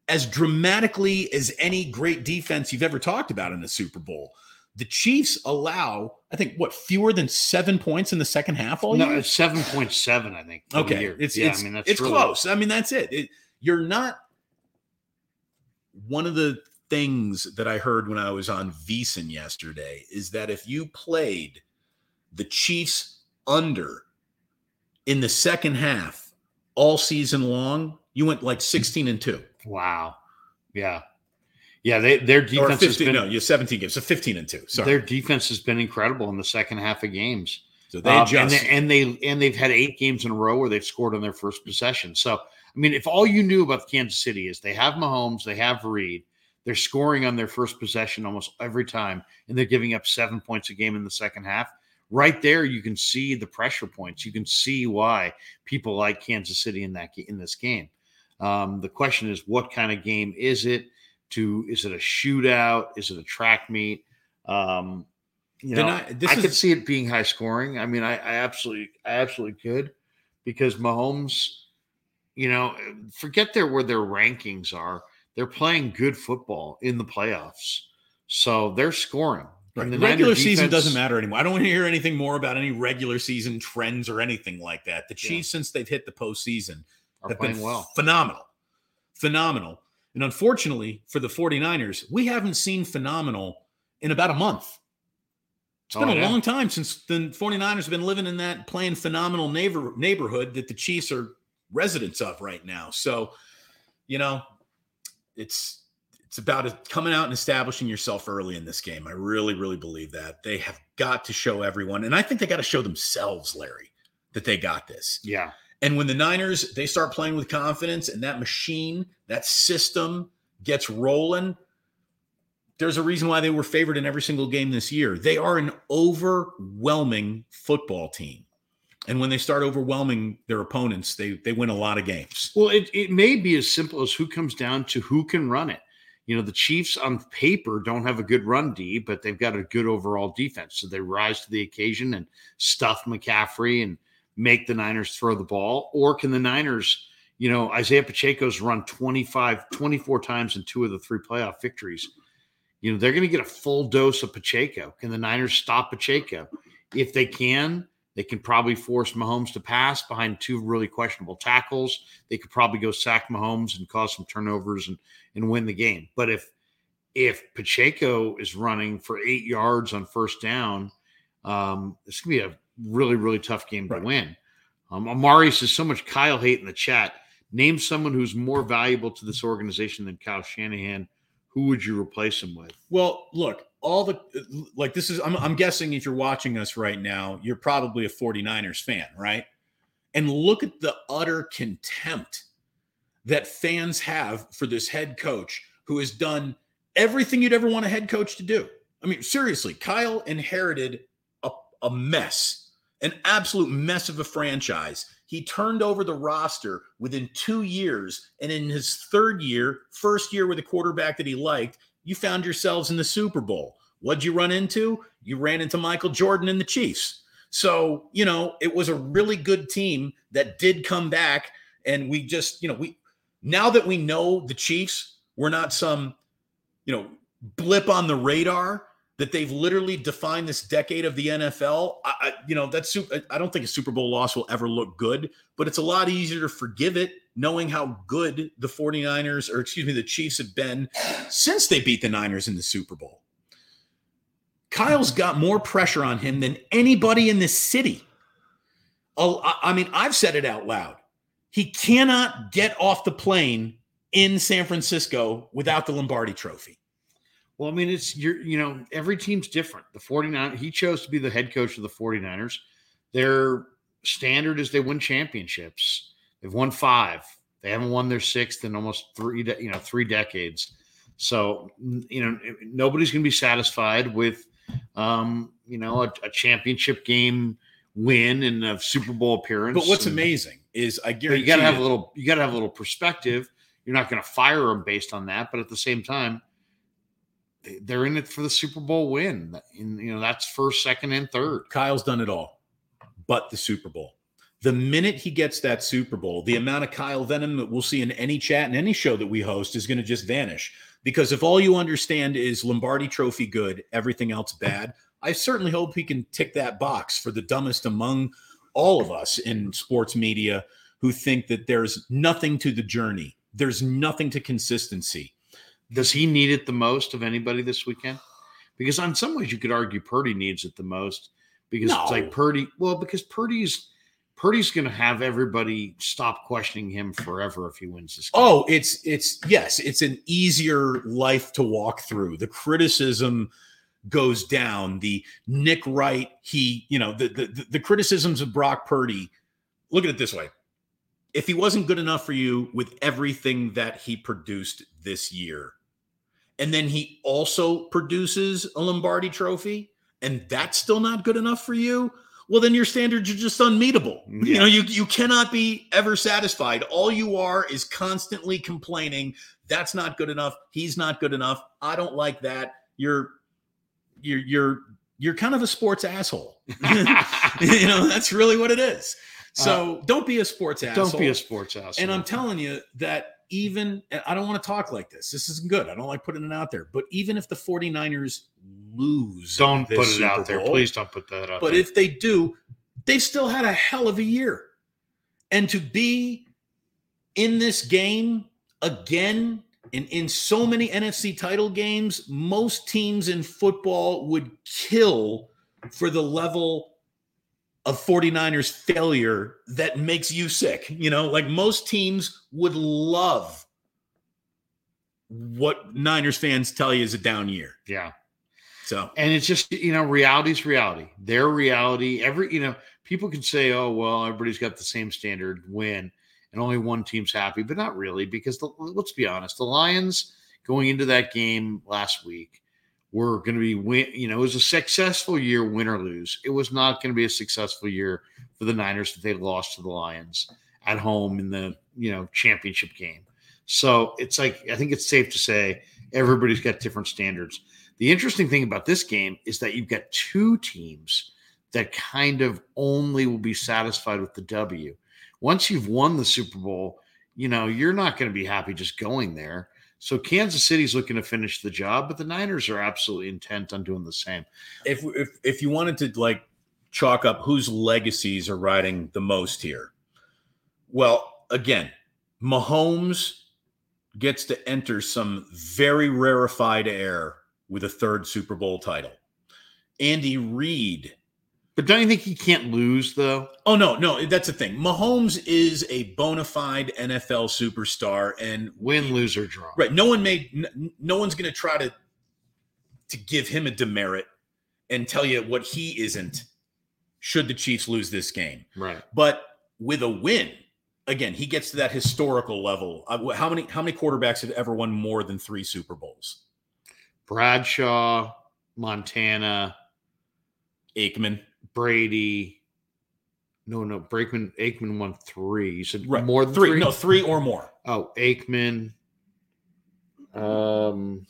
as dramatically as any great defense you've ever talked about in the Super Bowl. The Chiefs allow, I think, what fewer than seven points in the second half all no, year. it's seven point seven, I think. Okay, year. it's yeah, it's I mean that's it's really- close. I mean that's it. It- You're not. One of the things that I heard when I was on VSiN yesterday is that if you played the Chiefs under in the second half all season long, you went like 16 and 2. Wow. Yeah. Yeah, they, their defense has 15, been no, you 17 games. So 15 and 2. Sorry. their defense has been incredible in the second half of games. so they Um, adjust. and, they, and they and they've had eight games in a row where they've scored on their first possession. So I mean, if all you knew about Kansas City is they have Mahomes, they have Reid, they're scoring on their first possession almost every time, and they're giving up seven points a game in the second half. Right there, you can see the pressure points. You can see why people like Kansas City in that in this game. Um, the question is, what kind of game is it? To is it a shootout? Is it a track meet? Um, you know, I is- could see it being high scoring. I mean, I, I absolutely, I absolutely could, because Mahomes, you know, forget their where their rankings are. They're playing good football in the playoffs, so they're scoring. Right. The regular Niner season doesn't matter anymore. I don't want to hear anything more about any regular season trends or anything like that. The Yeah. Chiefs, since they've hit the postseason, Are have been well. phenomenal. Phenomenal. And unfortunately for the 49ers, we haven't seen phenomenal in about a month. It's oh, been Oh, a yeah. long time since the 49ers have been living in that playing phenomenal neighbor, neighborhood that the Chiefs are residents of right now. So, you know, it's it's about coming out and establishing yourself early in this game. I really, really believe that. They have got to show everyone, and I think they got to show themselves, Larry, that they got this. Yeah, And when the Niners they start playing with confidence and that machine, that system gets rolling, there's a reason why they were favored in every single game this year. They are an overwhelming football team. And when they start overwhelming their opponents, they they win a lot of games. Well, it, it may be as simple as who comes down to who can run it. You know, the Chiefs on paper don't have a good run D, but they've got a good overall defense. So they rise to the occasion and stuff McCaffrey and make the Niners throw the ball. Or can the Niners, you know, Isaiah Pacheco's run 25, 24 times in two of the three playoff victories. You know, they're going to get a full dose of Pacheco. Can the Niners stop Pacheco? If they can, they can probably force Mahomes to pass behind two really questionable tackles. They could probably go sack Mahomes and cause some turnovers and, and win the game. But if if Pacheco is running for eight yards on first down, um, it's gonna be a really really tough game Right. to win. Um, Amari says so much Kyle hate in the chat. Name someone who's more valuable to this organization than Kyle Shanahan. Who would you replace him with? Well, look, all the like this is I'm, I'm guessing if you're watching us right now, you're probably a 49ers fan, right? And look at the utter contempt that fans have for this head coach who has done everything you'd ever want a head coach to do. I mean, seriously, Kyle inherited a, a mess, an absolute mess of a franchise. He turned over the roster within two years. And in his third year, first year with a quarterback that he liked, you found yourselves in the Super Bowl. What'd you run into? You ran into Michael Jordan and the Chiefs. So, you know, it was a really good team that did come back. And we just, you know, we now that we know the Chiefs, we're not some, you know, blip on the radar that they've literally defined this decade of the NFL. I, I, you know, that's I don't think a Super Bowl loss will ever look good, but it's a lot easier to forgive it knowing how good the 49ers or excuse me, the Chiefs have been since they beat the Niners in the Super Bowl. Kyle's got more pressure on him than anybody in this city. I mean, I've said it out loud. He cannot get off the plane in San Francisco without the Lombardi trophy. Well, I mean, it's you're you know, every team's different. The 49 he chose to be the head coach of the 49ers. Their standard is they win championships. They've won five. They haven't won their sixth in almost three, de- you know, three decades. So, you know, nobody's going to be satisfied with, um, you know, a, a championship game win and a Super Bowl appearance. But what's And- amazing is I guarantee you got to have a little. You got to have a little perspective. You're not going to fire them based on that, but at the same time, they're in it for the Super Bowl win. And you know that's first, second, and third. Kyle's done it all, but the Super Bowl. The minute he gets that Super Bowl, the amount of Kyle Venom that we'll see in any chat and any show that we host is going to just vanish. Because if all you understand is Lombardi Trophy good, everything else bad, I certainly hope he can tick that box for the dumbest among all of us in sports media who think that there's nothing to the journey, there's nothing to consistency. Does he need it the most of anybody this weekend? Because on some ways, you could argue Purdy needs it the most because it's like Purdy. Well, because Purdy's Purdy's going to have everybody stop questioning him forever if he wins this. Game. Oh, it's it's yes, it's an easier life to walk through. The criticism goes down. The Nick Wright, he, you know, the the, the criticisms of Brock Purdy. Look at it this way: if he wasn't good enough for you with everything that he produced this year, and then he also produces a Lombardi Trophy, and that's still not good enough for you. Well, then your standards are just unmeetable. You know, you you cannot be ever satisfied. All you are is constantly complaining. That's not good enough. He's not good enough. I don't like that. You're you're you're you're kind of a sports asshole. you know, that's really what it is. So uh, don't be a sports asshole. Don't be a sports asshole. And I'm telling you that even I don't want to talk like this. This isn't good. I don't like putting it out there. But even if the 49ers lose, don't put it Super out there. Bowl, Please don't put that out But there. if they do, they've still had a hell of a year. And to be in this game again and in so many NFC title games, most teams in football would kill for the level of 49ers failure that makes you sick. You know, like most teams would love what Niners fans tell you is a down year. yeah. So and it's just you know reality's reality their reality every you know people can say oh well everybody's got the same standard win and only one team's happy but not really because the, let's be honest the lions going into that game last week were going to be win you know it was a successful year win or lose it was not going to be a successful year for the niners if they lost to the lions at home in the you know championship game so it's like i think it's safe to say everybody's got different standards the interesting thing about this game is that you've got two teams that kind of only will be satisfied with the W. Once you've won the Super Bowl, you know, you're not going to be happy just going there. So Kansas City's looking to finish the job, but the Niners are absolutely intent on doing the same. if if if you wanted to like chalk up whose legacies are riding the most here, well, again, Mahomes gets to enter some very rarefied air with a third Super Bowl title. Andy Reid. But don't you think he can't lose though? Oh no, no, that's the thing. Mahomes is a bona fide NFL superstar, and Win, lose, or draw. Right. No one made. No one's going to try to to give him a demerit and tell you what he isn't. Should the Chiefs lose this game, Right. but with a win, again, he gets to that historical level. Uh, How many how many quarterbacks have ever won more than three Super Bowls? Bradshaw, Montana, Aikman, Brady. No, no, Brakeman, Aikman won three. You said right? more than three, three. No, three or more. Oh, Aikman. Um,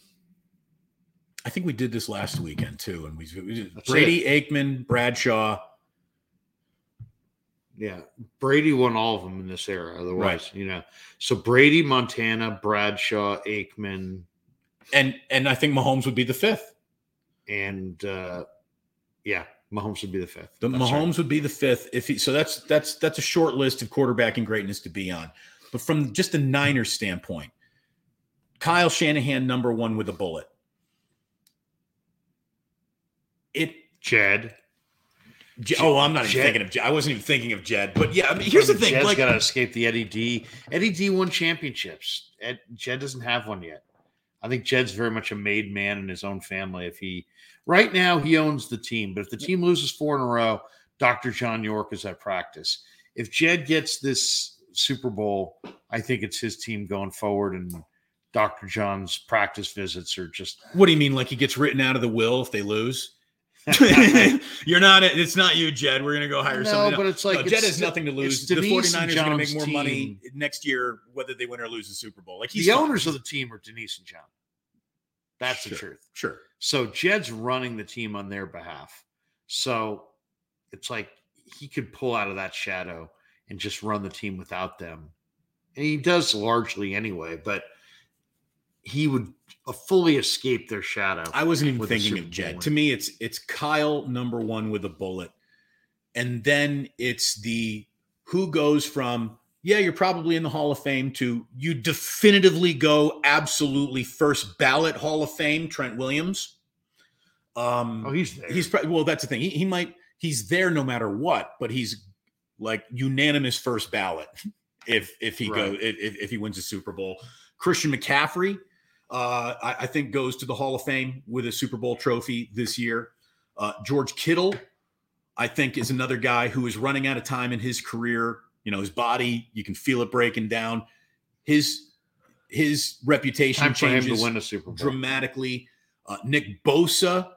I think we did this last weekend too, and we, we did Brady, Aikman, Bradshaw. yeah, Brady won all of them in this era. Otherwise, Right. you know, so Brady, Montana, Bradshaw, Aikman, And and I think Mahomes would be the fifth. and uh, yeah, Mahomes would be the fifth. The That's right. Mahomes would be the fifth if he. So that's that's that's a short list of quarterbacking greatness to be on. But from just a Niners standpoint, Kyle Shanahan number one with a bullet. It. Jed. J- Oh, I'm not even Jed. thinking of. Jed. I wasn't even thinking of Jed. But yeah, I mean, here's the thing. Jed's Like, got to escape the Eddie D. Eddie D won championships. Ed, Jed doesn't have one yet. I think Jed's very much a made man in his own family. If he right now he owns the team, but if the team loses four in a row, Dr. John York is at practice. If Jed gets this Super Bowl, I think it's his team going forward, and Dr. John's practice visits are just What do you mean? Like he gets written out of the will if they lose? You're not. It's not you, Jed. We're gonna go hire no, somebody. but it's like no, it's Jed has nothing to lose. The Denise 49ers are going to make more money next year, whether they win or lose the Super Bowl. Like he's the fine. owners of the team are Denise and John. That's the truth. Sure. So Jed's running the team on their behalf. So it's like he could pull out of that shadow and just run the team without them. And he does largely anyway, but he would fully escape their shadow. I wasn't even thinking of Jed. Bowl To me, it's it's Kyle number one with a bullet, and then it's the who goes from yeah, you're probably in the Hall of Fame to you definitively go absolutely first ballot Hall of Fame. Trent Williams. Um, oh, he's there. he's well. That's the thing. He, he might he's there no matter what, but he's like unanimous first ballot if if he Right. goes if, if if he wins a Super Bowl. Christian McCaffrey, uh, I, I think goes to the Hall of Fame with a Super Bowl trophy this year. Uh, George Kittle, I think, is another guy who is running out of time in his career. You know, his body, you can feel it breaking down. His his reputation time changes to win a Super Bowl. dramatically. Uh, Nick Bosa.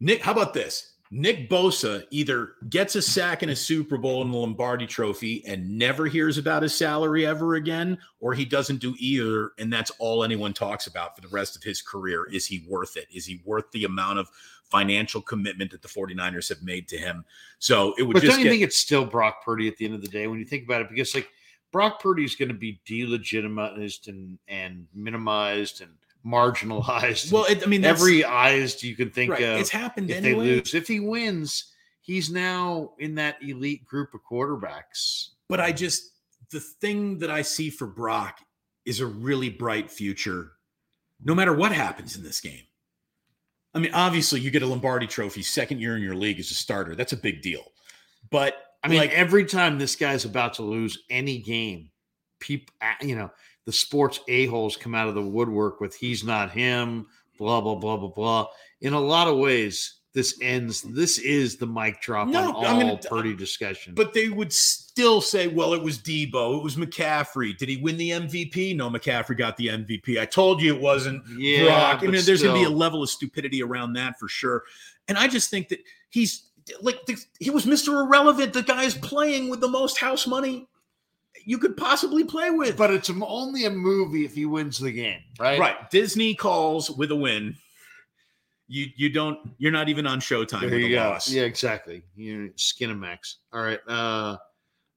Nick, how about this? Nick Bosa either gets a sack in a Super Bowl and the Lombardi trophy and never hears about his salary ever again, or he doesn't do either. And that's all anyone talks about for the rest of his career. Is he worth it? Is he worth the amount of financial commitment that the 49ers have made to him? So it would But just don't you get, think it's still Brock Purdy at the end of the day when you think about it? Because like Brock Purdy is going to be delegitimized and and minimized and marginalized. well, it, I mean, every eyes you can think right, of. it's happened if anyway. they lose, if he wins, he's now in that elite group of quarterbacks. But I just the thing that I see for Brock is a really bright future, no matter what happens in this game. I mean, obviously, you get a Lombardi Trophy second year in your league as a starter. That's a big deal. But I mean, like, every time this guy's about to lose any game, people, you know, the sports a holes come out of the woodwork with "he's not him," blah blah blah blah blah. In a lot of ways, this ends. This is the mic drop No, on all I'm uh, Purdy discussion. but they would still say, well, it was Deebo, it was McCaffrey. Did he win the MVP? No, McCaffrey got the MVP. I told you it wasn't yeah, Brock. I mean, there's going to be a level of stupidity around that for sure. And I just think that he's like the, he was Mr. Irrelevant. The guy is playing with the most house money you could possibly play with. But it's only a movie if he wins the game, right? right, Disney calls with a win. You you don't you're not even on Showtime There with a go. loss. Yeah, exactly. You Skinamax. All right. Uh,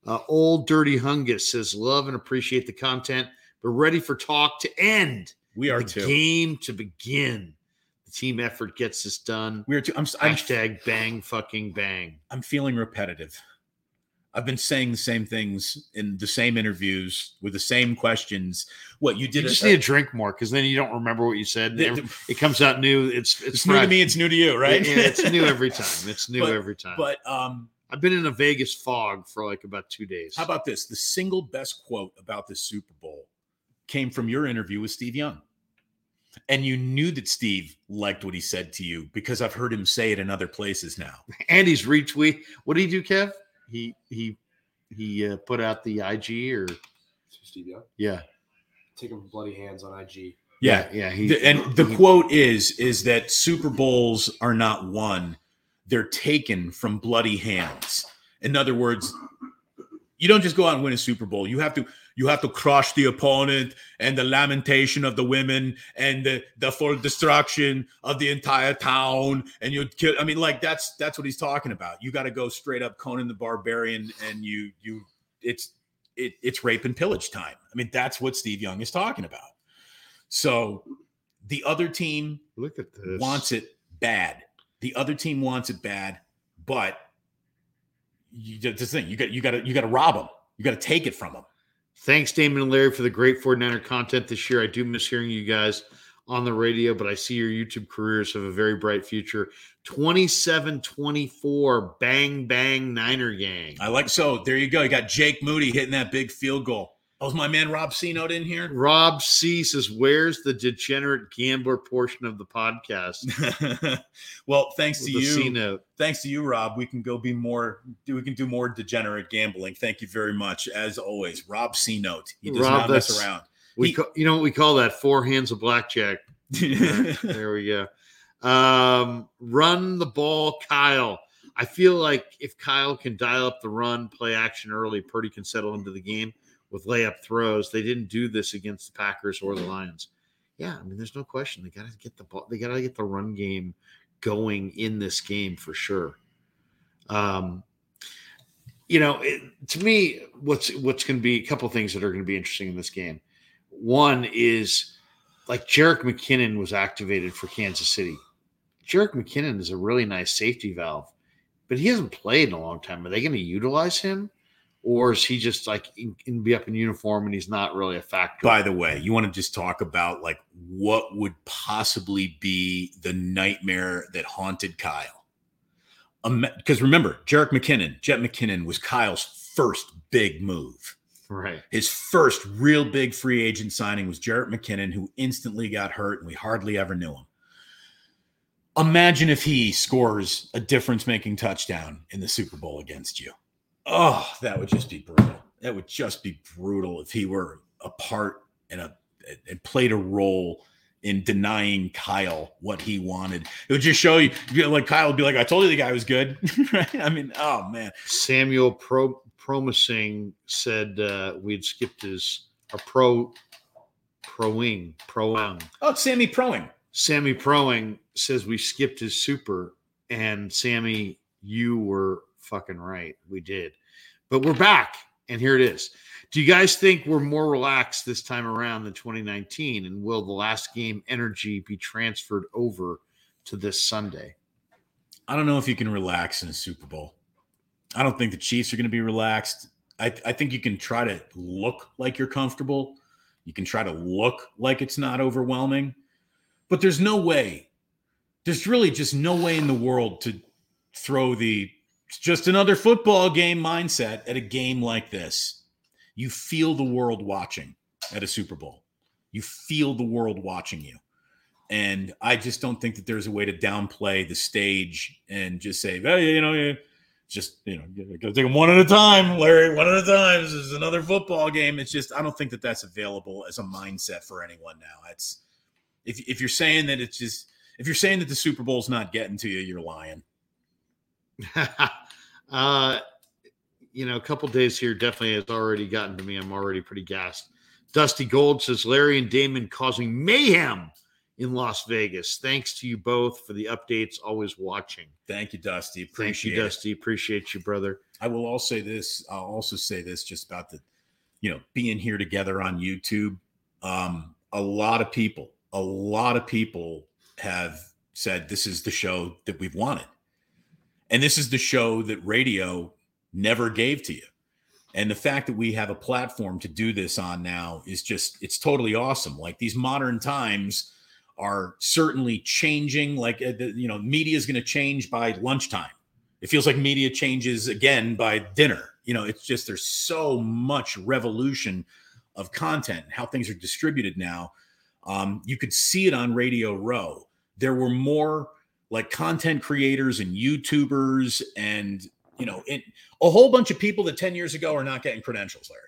uh, old dirty Hungus says, "Love and appreciate the content, but ready for talk to end. We are the too. game to begin. The team effort gets this done. We are too. I'm I'm, Hashtag bang fucking bang. I'm feeling repetitive. I've been saying the same things in the same interviews with the same questions. What you You did? just a- need to drink more because then you don't remember what you said. the- the- it comes out new. It's it's, it's new to me. It's new to you, right? Yeah, it's new every time. It's new But- every time. but um, I've been in a Vegas fog for like about two days. How about this? The single best quote about this Super Bowl came from your interview with Steve Young. And you knew that Steve liked what he said to you because I've heard him say it in other places now. Andy's retweet. What did he do, Kev? He he he uh, put out the IG or Steve Young. yeah Taking bloody hands on IG. yeah yeah. He, The- and the he- quote is is that Super Bowls are not won, they're taken from bloody hands. In other words, you don't just go out and win a Super Bowl. You have to you have to crush the opponent and the lamentation of the women and the, the full destruction of the entire town. And you kill. I mean, like that's that's what he's talking about. You got to go straight up Conan the Barbarian, and you you it's it, it's rape and pillage time. I mean, that's what Steve Young is talking about. So the other team look at this. wants it bad. The other team wants it bad, but you, just the thing. You got you got to you got to rob them. You got to take it from them. Thanks, Damon and Larry, for the great 49er content this year. I do miss hearing you guys on the radio, but I see your YouTube careers have a very bright future. 27 24, bang, bang, Niner gang. I like so. There you go. You got Jake Moody hitting that big field goal. Oh, is my man Rob C note in here? Rob C says, "Where's the degenerate gambler portion of the podcast?" well, thanks to With C you, note. thanks to you, Rob, we can go be more. We can do more degenerate gambling. Thank you very much, as always. Rob C note. He does Rob, not mess around. We, He- ca- you know what we call that? Four hands of blackjack. there we go. Um, run the ball, Kyle. I feel like if Kyle can dial up the run, play action early, Purdy can settle into the game with layup throws. They didn't do this against the Packers or the Lions. Yeah, I mean, there's no question. They got to get the ball. They got to get the run game going in this game for sure. Um, you know, it, to me, what's what's going to be a couple things that are going to be interesting in this game. One is like Jerick McKinnon was activated for Kansas City. Jerick McKinnon is a really nice safety valve, but he hasn't played in a long time. Are they going to utilize him, or is he just like in, in- be up in uniform and he's not really a factor? By the way, you want to just talk about like what would possibly be the nightmare that haunted Kyle? Because remember, Jerick McKinnon, Jet McKinnon was Kyle's first big move. right. His first real big free agent signing was Jarrett McKinnon, who instantly got hurt and we hardly ever knew him. Imagine if he scores a difference making touchdown in the Super Bowl against you. Oh, that would just be brutal. That would just be brutal if he were a part and a and played a role in denying Kyle what he wanted. It would just show you, you know, like Kyle would be like, I told you the guy was good. right? I mean, oh man. Samuel Pro Promising said uh, we'd skipped his a pro proing proing. Oh, it's Sammy Proing. Sammy Proing says we skipped his super, and Sammy, you were fucking right. We did, but we're back, and here it is. Do you guys think we're more relaxed this time around than 2019? And will the last game energy be transferred over to this Sunday? I don't know if you can relax in a Super Bowl. I don't think the Chiefs are going to be relaxed. I, I think you can try to look like you're comfortable. You can try to look like it's not overwhelming, but there's no way. There's really just no way in the world to throw the it's just another football game mindset at a game like this. You feel the world watching at a Super Bowl. You feel the world watching you. And I just don't think that there's a way to downplay the stage and just say, well, you know, just you know, you gotta take them one at a time, Larry. One at a time. This is another football game. It's just I don't think that that's available as a mindset for anyone now. It's if if you're saying that it's just if you're saying that the Super Bowl's not getting to you, you're lying. uh, you know, a couple days here definitely has already gotten to me. I'm already pretty gassed. Dusty Gold says Larry and Damon causing mayhem in Las Vegas. Thanks to you both for the updates. Always watching. Thank you, Dusty. Thank Appreciate you, it. Dusty. Appreciate you, brother. I will also say this. I'll also say this just about the, you know, being here together on YouTube. Um, a lot of people, a lot of people have said this is the show that we've wanted. And this is the show that radio never gave to you. And the fact that we have a platform to do this on now is just, it's totally awesome. Like these modern times are certainly changing. Like, uh, you know, media is going to change by lunchtime it feels like media changes again by dinner you know it's just there's so much revolution of content how things are distributed now um, you could see it on radio row there were more like content creators and youtubers and you know it, a whole bunch of people that 10 years ago are not getting credentials larry.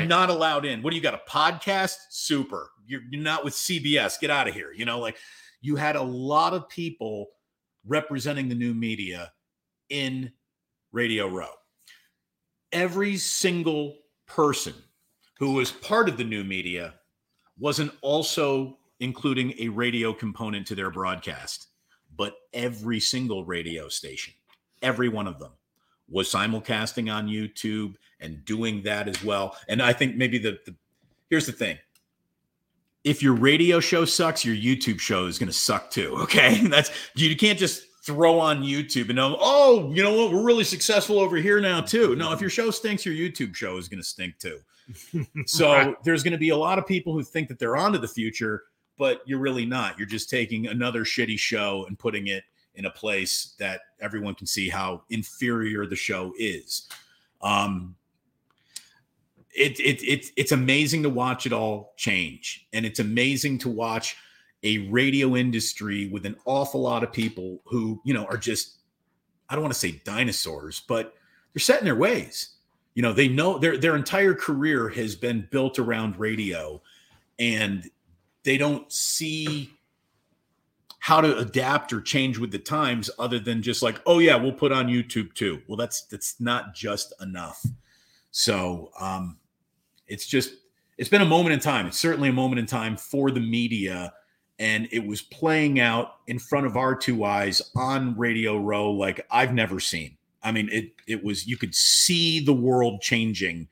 You're not allowed in. What do you got a podcast? Super. You're, you're not with cbs get out of here. You know like you had a lot of people representing the new media in Radio Row. Every single person who was part of the new media wasn't also including a radio component to their broadcast, but every single radio station, every one of them was simulcasting on YouTube and doing that as well. And I think maybe the, the here's the thing. If your radio show sucks, your YouTube show is going to suck too. Okay. That's you can't just throw on YouTube and know, oh, you know what, we're really successful over here now too. No, if your show stinks, your YouTube show is going to stink too. So there's going to be a lot of people who think that they're onto the future, but you're really not. You're just taking another shitty show and putting it in a place that everyone can see how inferior the show is. Um, it, it, it, it's amazing to watch it all change. And it's amazing to watch a radio industry with an awful lot of people who, you know, are just, I don't want to say dinosaurs, but they're set in their ways. You know, they know their their entire career has been built around radio and they don't see how to adapt or change with the times other than just like, oh yeah, we'll put on YouTube too. Well, that's that's not just enough. So um it's just it's been a moment in time. It's certainly a moment in time for the media. And it was playing out in front of our two eyes on Radio Row like I've never seen. I mean, it it was you could see the world changing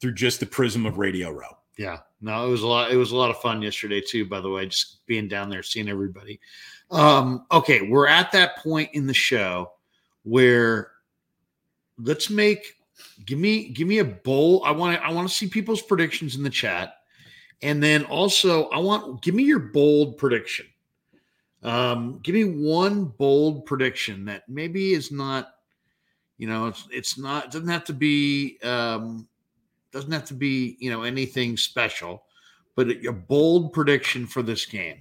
through just the prism of Radio Row. Yeah, no, it was a lot. It was a lot of fun yesterday too. By the way, just being down there, seeing everybody. Um, okay, we're at that point in the show where let's make give me give me a bowl. I want I want to see people's predictions in the chat, and then also I want give me your bold prediction. Um, give me one bold prediction that maybe is not, you know, it's it's not doesn't have to be um, doesn't have to be you know anything special, but a bold prediction for this game.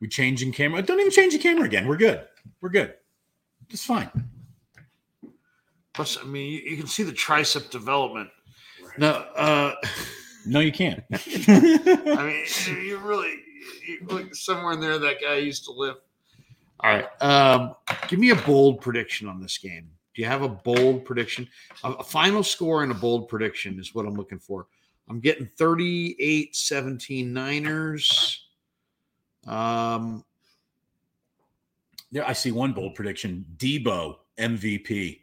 We changing camera. Don't even change the camera again. We're good. We're good. It's fine. Plus, I mean, you, you can see the tricep development. No, uh, No, you can't. I mean, you really you look somewhere in there that guy used to live. All right, um, give me a bold prediction on this game. Do you have a bold prediction? A, a final score and a bold prediction is what I'm looking for. I'm getting 38 17 Niners. Um, There, I see one bold prediction: Deebo MVP.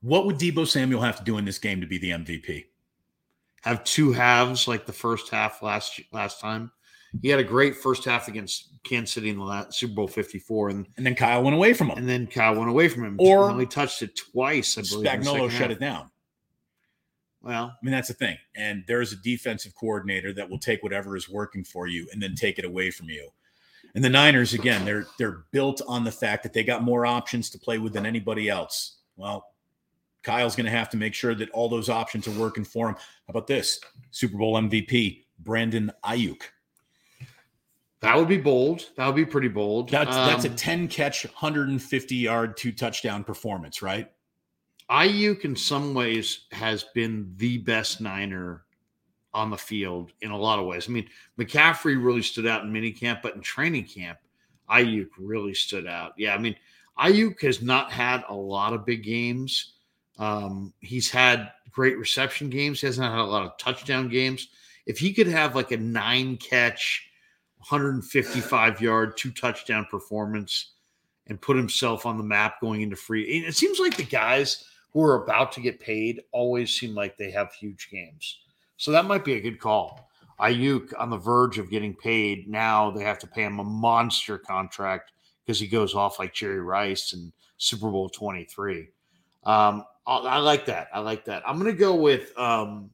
What would Deebo Samuel have to do in this game to be the MVP? have two halves like the first half last last time. He had a great first half against Kansas City in the last, Super Bowl 54, and And then Kyle went away from him. and then Kyle went away from him. Or- only touched it twice, I believe. Spagnuolo shut half. it down. Well, I mean, that's the thing. And there's a defensive coordinator that will take whatever is working for you and then take it away from you. And the Niners, again, they're they're built on the fact that they got more options to play with than anybody else. Well, Kyle's going to have to make sure that all those options are working for him. How about this? Super Bowl MVP, Brandon Aiyuk. That would be bold. That would be pretty bold. That's that's a Um, 10 catch, 150 yard, two touchdown performance, right? Aiyuk in some ways has been the best Niner on the field in a lot of ways. I mean, McCaffrey really stood out in minicamp, but in training camp, Aiyuk really stood out. Yeah, I mean, Aiyuk has not had a lot of big games. Um, he's had great reception games. He hasn't had a lot of touchdown games. If he could have like a nine catch, 155 yard, two touchdown performance and put himself on the map going into free, it seems like the guys who are about to get paid always seem like they have huge games. So that might be a good call. Aiyuk on the verge of getting paid. Now they have to pay him a monster contract because he goes off like Jerry Rice in Super Bowl 23. Um, I, I like that. I like that. I'm going to go with, um,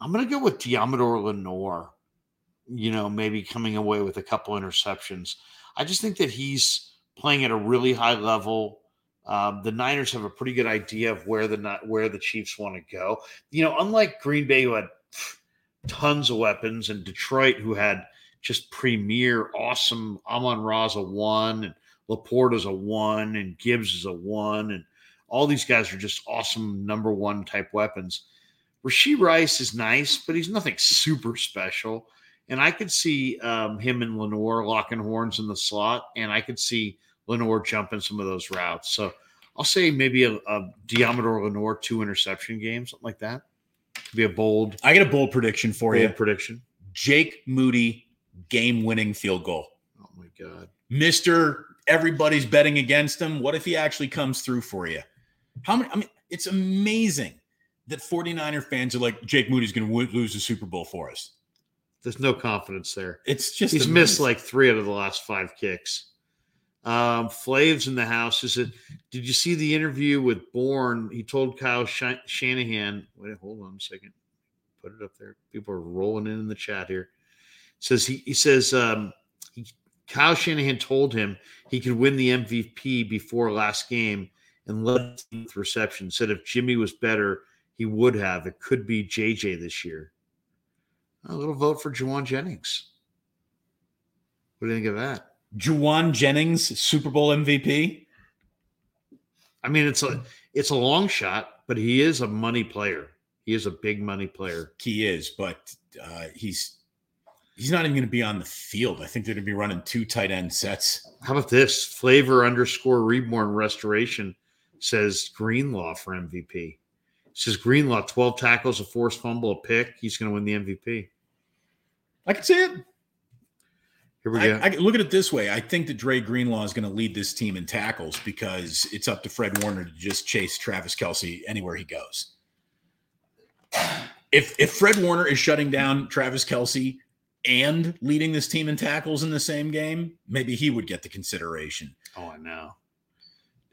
I'm going to go with Deommodore Lenoir, you know, maybe coming away with a couple interceptions. I just think that he's playing at a really high level. Um, the Niners have a pretty good idea of where the where the Chiefs want to go. You know, unlike Green Bay, who had tons of weapons, and Detroit, who had just premier, awesome. Amon Ra's a one, and is a one, and Gibbs is a one, and all these guys are just awesome number one type weapons. Rashee Rice is nice, but he's nothing super special. And I could see um, him and Lenoir locking horns in the slot, and I could see Lenoir jumping some of those routes. So I'll say maybe a, a Deommodore Lenoir two interception game, something like that. Could be a bold, I get a bold prediction for bold you. prediction. Jake Moody game winning field goal. Oh my god! Mr. Everybody's betting against him. What if he actually comes through for you? How many? I mean, it's amazing that 49er fans are like, Jake Moody's going to lose the Super Bowl for us. There's no confidence there. It's just He's amazing. missed like three out of the last five kicks. Um, Flav's in the house. Is it? Did you see the interview with Bourne? He told Kyle Shan- Shanahan. Wait, hold on a second. Put it up there. People are rolling in in the chat here. says he he says um, he, Kyle Shanahan told him he could win the MVP before last game and led with reception. Said if Jimmy was better, he would have. It could be JJ this year. A little vote for Jauan Jennings. What do you think of that? Jauan Jennings, Super Bowl MVP. I mean, it's a it's a long shot, but he is a money player. He is a big money player. He is, but uh, he's he's not even going to be on the field. I think they're going to be running two tight end sets. How about this? Flavor underscore reborn restoration says Greenlaw for MVP. Says Greenlaw, 12 tackles, a forced fumble, a pick. He's going to win the MVP. I can see it. Here we I, go. I look at it this way. I think that Dre Greenlaw is going to lead this team in tackles because it's up to Fred Warner to just chase Travis Kelce anywhere he goes. If if Fred Warner is shutting down Travis Kelce and leading this team in tackles in the same game, maybe he would get the consideration. oh, I know.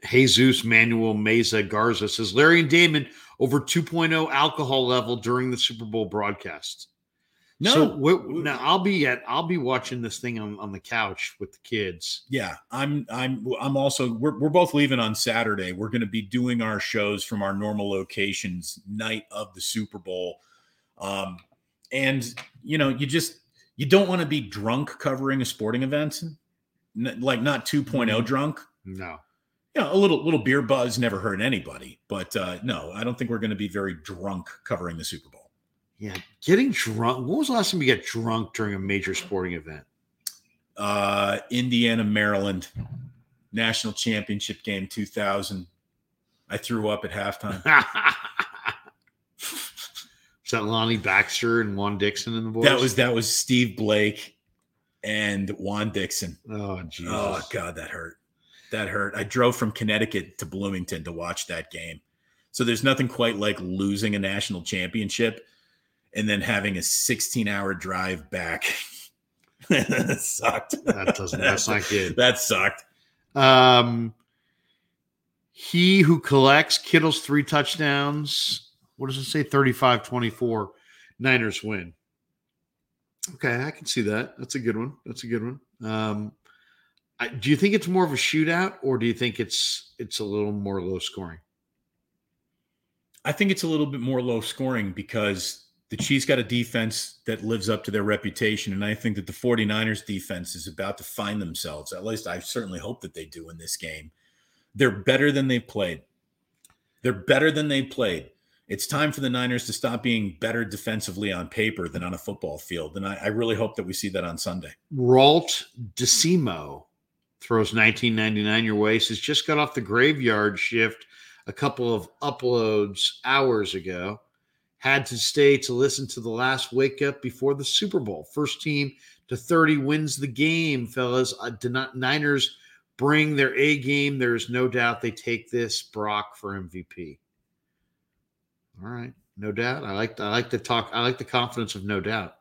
Jesus Manuel Meza Garza says Larry and Damon over 2.0 alcohol level during the Super Bowl broadcast. No, So now I'll be at I'll be watching this thing on, on the couch with the kids. Yeah, I'm I'm I'm also we're we're both leaving on Saturday. We're going to be doing our shows from our normal locations night of the Super Bowl. Um and you know, you just you don't want to be drunk covering a sporting event. N- like not 2.0 drunk. No. You know, a little little beer buzz never hurt anybody, but uh no, I don't think we're going to be very drunk covering the Super Bowl. Yeah, getting drunk. When was the last time you got drunk during a major sporting event? Uh Indiana, Maryland National Championship game 2000. I threw up at halftime. Is that Lonnie Baxter and Juan Dixon in the boys? That was that was Steve Blake and Juan Dixon. oh Jesus. Oh God, that hurt. That hurt. I drove from Connecticut to Bloomington to watch that game. So there's nothing quite like losing a national championship and then having a 16 hour drive back. that sucked. That doesn't. That's not good. That sucked. Um, he who collects Kittle's three touchdowns. What does it say? 35 24. Niners win. Okay, I can see that. That's a good one. That's a good one. Um, I, do you think it's more of a shootout, or do you think it's it's a little more low scoring? I think it's a little bit more low scoring because the Chiefs got a defense that lives up to their reputation. And I think that the 49ers defense is about to find themselves. At least I certainly hope that they do in this game. They're better than they've played. They're better than they played. It's time for the Niners to stop being better defensively on paper than on a football field. And I, I really hope that we see that on Sunday. Ralt Decimo throws 1999 your way. Says just got off the graveyard shift a couple of uploads hours ago. Had to stay to listen to the last wake up before the Super Bowl. First team to 30 wins the game, fellas. Uh, not, Niners bring their A game. There's no doubt they take this Brock for MVP. All right, no doubt. I like I like the talk. I like the confidence of no doubt.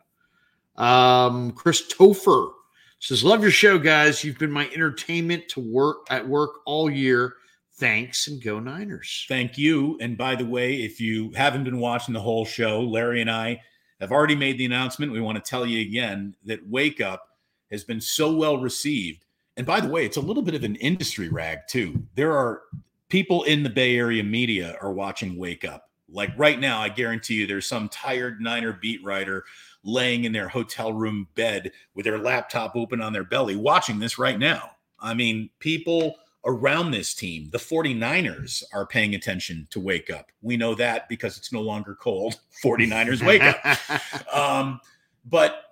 Um, Chris Topher says, "Love your show, guys. You've been my entertainment to work at work all year. Thanks and go Niners." Thank you. And by the way, if you haven't been watching the whole show, Larry and I have already made the announcement. We want to tell you again that Wake Up has been so well received. And by the way, it's a little bit of an industry rag too. There are people in the Bay Area media are watching Wake Up. Like right now, I guarantee you there's some tired Niner beat writer laying in their hotel room bed with their laptop open on their belly watching this right now. I mean, people around this team, the 49ers, are paying attention to Wake Up. We know that because it's no longer cold. 49ers Wake Up. Um, but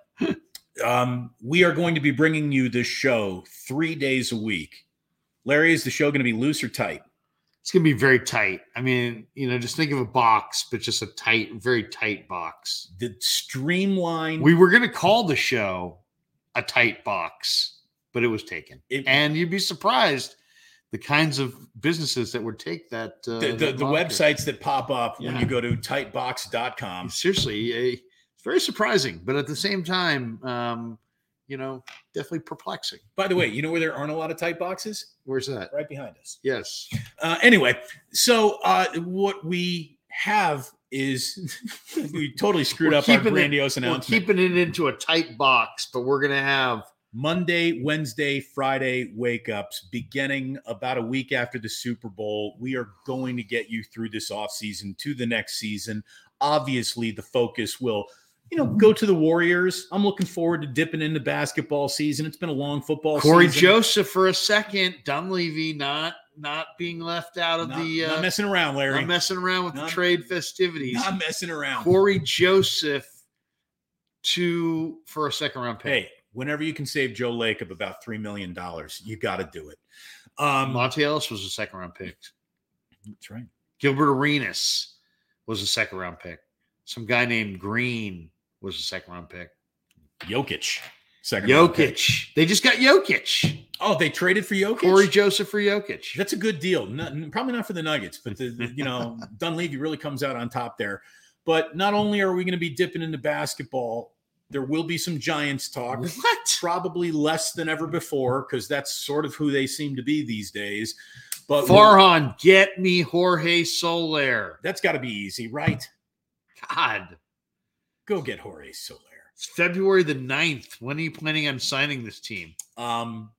um, we are going to be bringing you this show three days a week. Larry, is the show going to be loose or tight? It's gonna be very tight. I mean, you know, just think of a box, but just a tight, very tight box. The streamline. We were gonna call the show a tight box, but it was taken. It- and you'd be surprised the kinds of businesses that would take that. Uh, the, the, that the websites that pop up when you go to tightbox.com. Seriously, eh, it's very surprising, but at the same time, um, you know, definitely perplexing. By the way, you know where there aren't a lot of tight boxes? Where's that? Right behind us. Yes. Uh, anyway, so uh, what we have is we totally screwed We're up our it- grandiose We're announcement. keeping it into a tight box, but we're gonna have Monday, Wednesday, Friday wake ups beginning about a week after the Super Bowl. We are going to get you through this offseason to the next season. Obviously, the focus will, you know, go to the Warriors. I'm looking forward to dipping into basketball season. It's been a long football Corey season. Cory Joseph for a second. Dunleavy not not being left out of Not, the uh, not messing around, Larry. not messing around with Not- the trade festivities. Not messing around. Cory Joseph to for a second round pick. Hey, whenever you can save Joe Lacob about three million dollars, you got to do it. Um, Monta Ellis was a second round pick. that's right. Gilbert Arenas was a second round pick. Some guy named Green was a second round pick. Jokic, second. round pick. Jokic. They just got Jokic. Oh, they traded for Jokic. Cory Joseph for Jokic. That's a good deal. Not, probably not for the Nuggets, but the, the- you know Dunleavy really comes out on top there. But not only are we going to be dipping into basketball, there will be some Giants talk. What? Probably less than ever before because that's sort of who they seem to be these days. But Farhan, get me Jorge Soler. that's got to be easy, right? God. Go get Jorge Soler. It's February the 9th. When are you planning on signing this team? Um,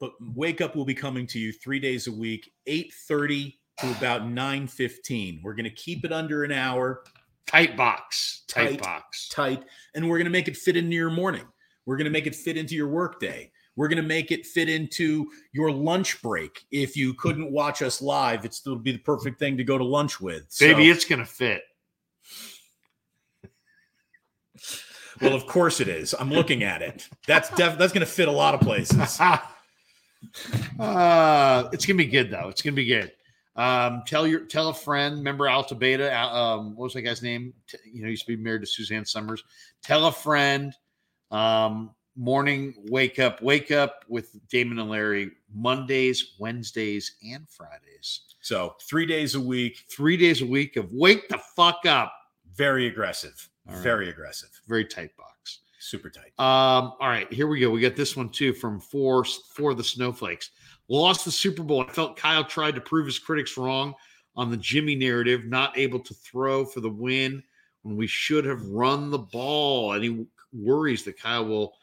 but wake up will be coming to you three days a week, 8:30 to about 9:15. We're gonna keep it under an hour, Tight box. Tight, Tight. box. tight, and we're gonna make it fit into your morning. We're gonna make it fit into your workday. We're gonna make it fit into your lunch break. If you couldn't watch us live, it's it'll be the perfect thing to go to lunch with. So- Baby, it's going to fit. Well, of course it is. I'm looking at it. That's def- that's gonna fit a lot of places. uh, it's gonna be good though. It's gonna be good. Um, tell your tell a friend. Remember Alta Beta? Um, what was that guy's name? T- you know, he used to be married to Suzanne Somers. Tell a friend. Um, morning wake up, wake up with Damon and Larry Mondays, Wednesdays, and Fridays. So three days a week, Three days a week of wake the fuck up. very aggressive. All right. Very aggressive. Very tight box. Super tight. Um, all right, here we go. We got this one too from four for the snowflakes. Lost the Super Bowl. I felt Kyle tried to prove his critics wrong on the Jimmy narrative, not able to throw for the win when we should have run the ball. And he worries that Kyle will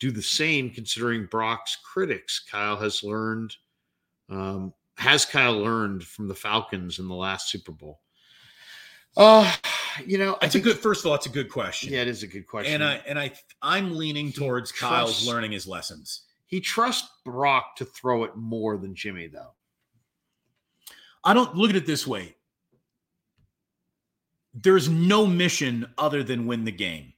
do the same considering Brock's critics. Kyle has learned um, has Kyle learned from the Falcons in the last Super Bowl? Uh, you know, I That's a good. First of all, it's a good question. yeah, it is a good question. And I and I I'm leaning towards Kyle's learning his lessons. He trusts Brock to throw it more than Jimmy, though. I don't look at it this way. There's no mission other than win the game.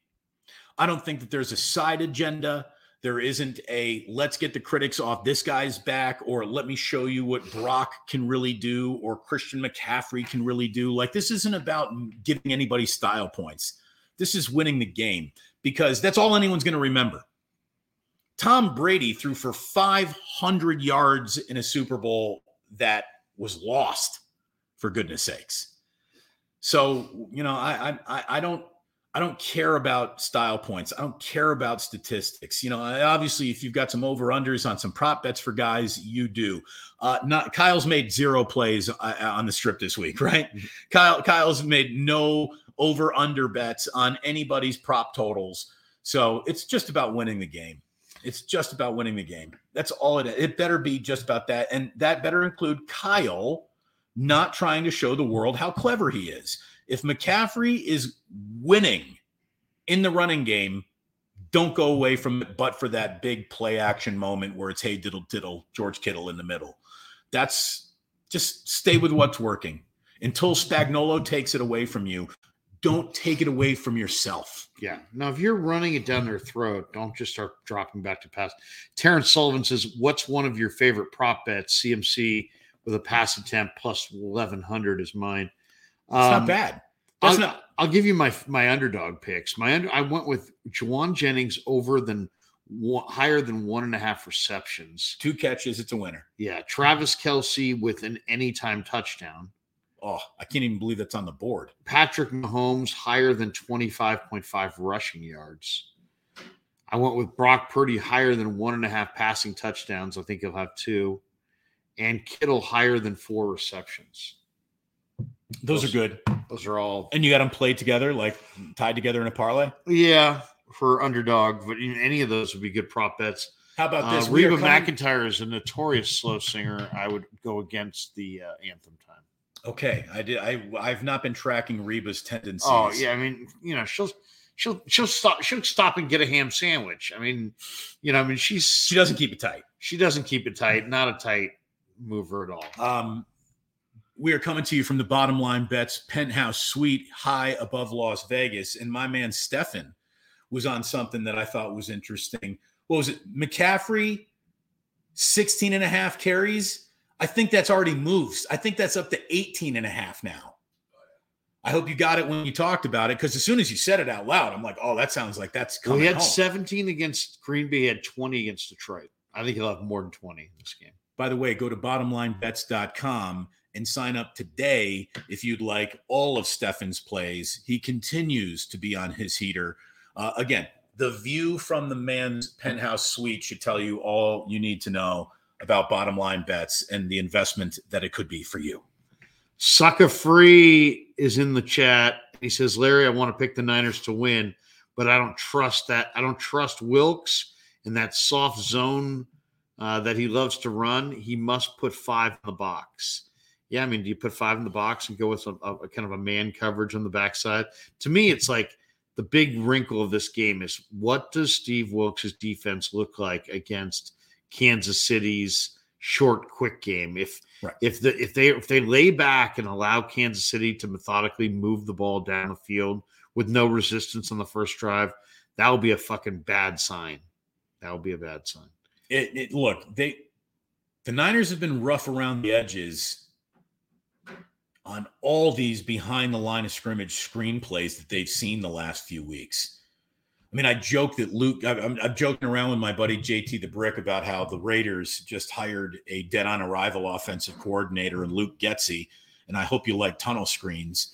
I don't think that there's a side agenda. There isn't a let's get the critics off this guy's back or let me show you what Brock can really do or Christian McCaffrey can really do. Like, this isn't about giving anybody style points. This is winning the game because that's all anyone's going to remember. Tom Brady threw for 500 yards in a Super Bowl that was lost, for goodness sakes. So, you know, I I I don't I don't care about style points. I don't care about statistics. You know, obviously, if you've got some over unders on some prop bets for guys, you do. Uh, not Kyle's made zero plays uh, on the strip this week, right? Kyle Kyle's made no over under bets on anybody's prop totals. So it's just about winning the game. It's just about winning the game. That's all it is. It better be just about that. And that better include Kyle not trying to show the world how clever he is. If McCaffrey is winning in the running game, don't go away from it, but for that big play action moment where it's hey diddle diddle George Kittle in the middle. That's just stay with what's working until Spagnuolo takes it away from you. Don't take it away from yourself. Yeah. Now, if you're running it down their throat, don't just start dropping back to pass. Terrence Sullivan says, What's one of your favorite prop bets? CMC with a pass attempt plus 1100 is mine. It's Um, not bad. That's I'll, not I'll give you my my underdog picks. My under, I went with Jauan Jennings over than one, higher than one and a half receptions. two catches. It's a winner. Yeah, Travis Kelce with an anytime touchdown. Oh, I can't even believe that's on the board. Patrick Mahomes higher than 25.5 rushing yards. I went with Brock Purdy higher than one and a half passing touchdowns. I think he'll have two. And Kittle higher than four receptions. Those are good. Those are all, And you got them played together, like tied together in a parlay. yeah. for underdog, but any of those would be good prop bets. How about Uh, this? Are Reba coming- McEntire is a notorious slow singer. I would go against the uh, anthem time. Okay, I did. I I've not been tracking Reba's tendencies. Oh yeah, I mean, you know, she'll she'll she'll stop she'll stop and get a ham sandwich. I mean, you know, I mean, she's she doesn't keep it tight. she doesn't keep it tight, not a tight mover at all. Um, we are coming to you from the Bottom Line Bets penthouse suite high above Las Vegas, and my man Stefan was on something that I thought was interesting. What was it? McCaffrey, 16 and a half carries. I think that's already moved. I think that's up to 18 and a half now. I hope you got it when you talked about it because as soon as you said it out loud, I'm like, oh, that sounds like that's Well, coming he had home. 17 against Green Bay, he had 20 against Detroit. I think he'll have more than 20 in this game. By the way, go to bottomlinebets.com and sign up today if you'd like all of Stefan's plays. He continues to be on his heater. Uh, again, the view from the man's penthouse suite should tell you all you need to know about bottom line bets and the investment that it could be for you. Sucker Free is in the chat. He says, Larry, I want to pick the Niners to win, but I don't trust that. I don't trust Wilks in that soft zone uh, that he loves to run. He must put five in the box. Yeah, I mean, do you put five in the box and go with a, a- a kind of a man coverage on the backside? To me, it's like the big wrinkle of this game is what does Steve Wilks' defense look like against Kansas City's short, quick game? If Right. if the if they if they lay back and allow Kansas City to methodically move the ball down the field with no resistance on the first drive, that will be a fucking bad sign. That will be a bad sign. It, it look, they the Niners have been rough around the edges on all these behind the line of scrimmage screenplays that they've seen the last few weeks. I mean, I joke that Luke, I'm, I'm joking around with my buddy JT the Brick about how the Raiders just hired a dead on arrival offensive coordinator and Luke Getsy. And I hope you like tunnel screens.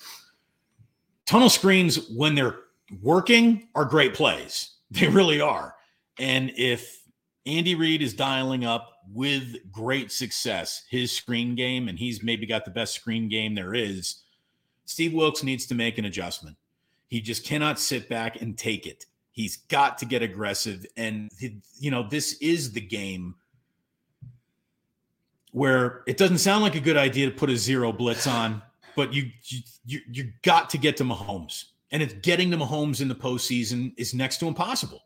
Tunnel screens, when they're working, are great plays. They really are. And if Andy Reid is dialing up with great success his screen game, and he's maybe got the best screen game there is. Steve Wilks needs to make an adjustment. He just cannot sit back and take it. He's got to get aggressive. And, you know, this is the game where it doesn't sound like a good idea to put a zero blitz on, but you, you, you, got to get to Mahomes. And it's getting to Mahomes in the postseason is next to impossible.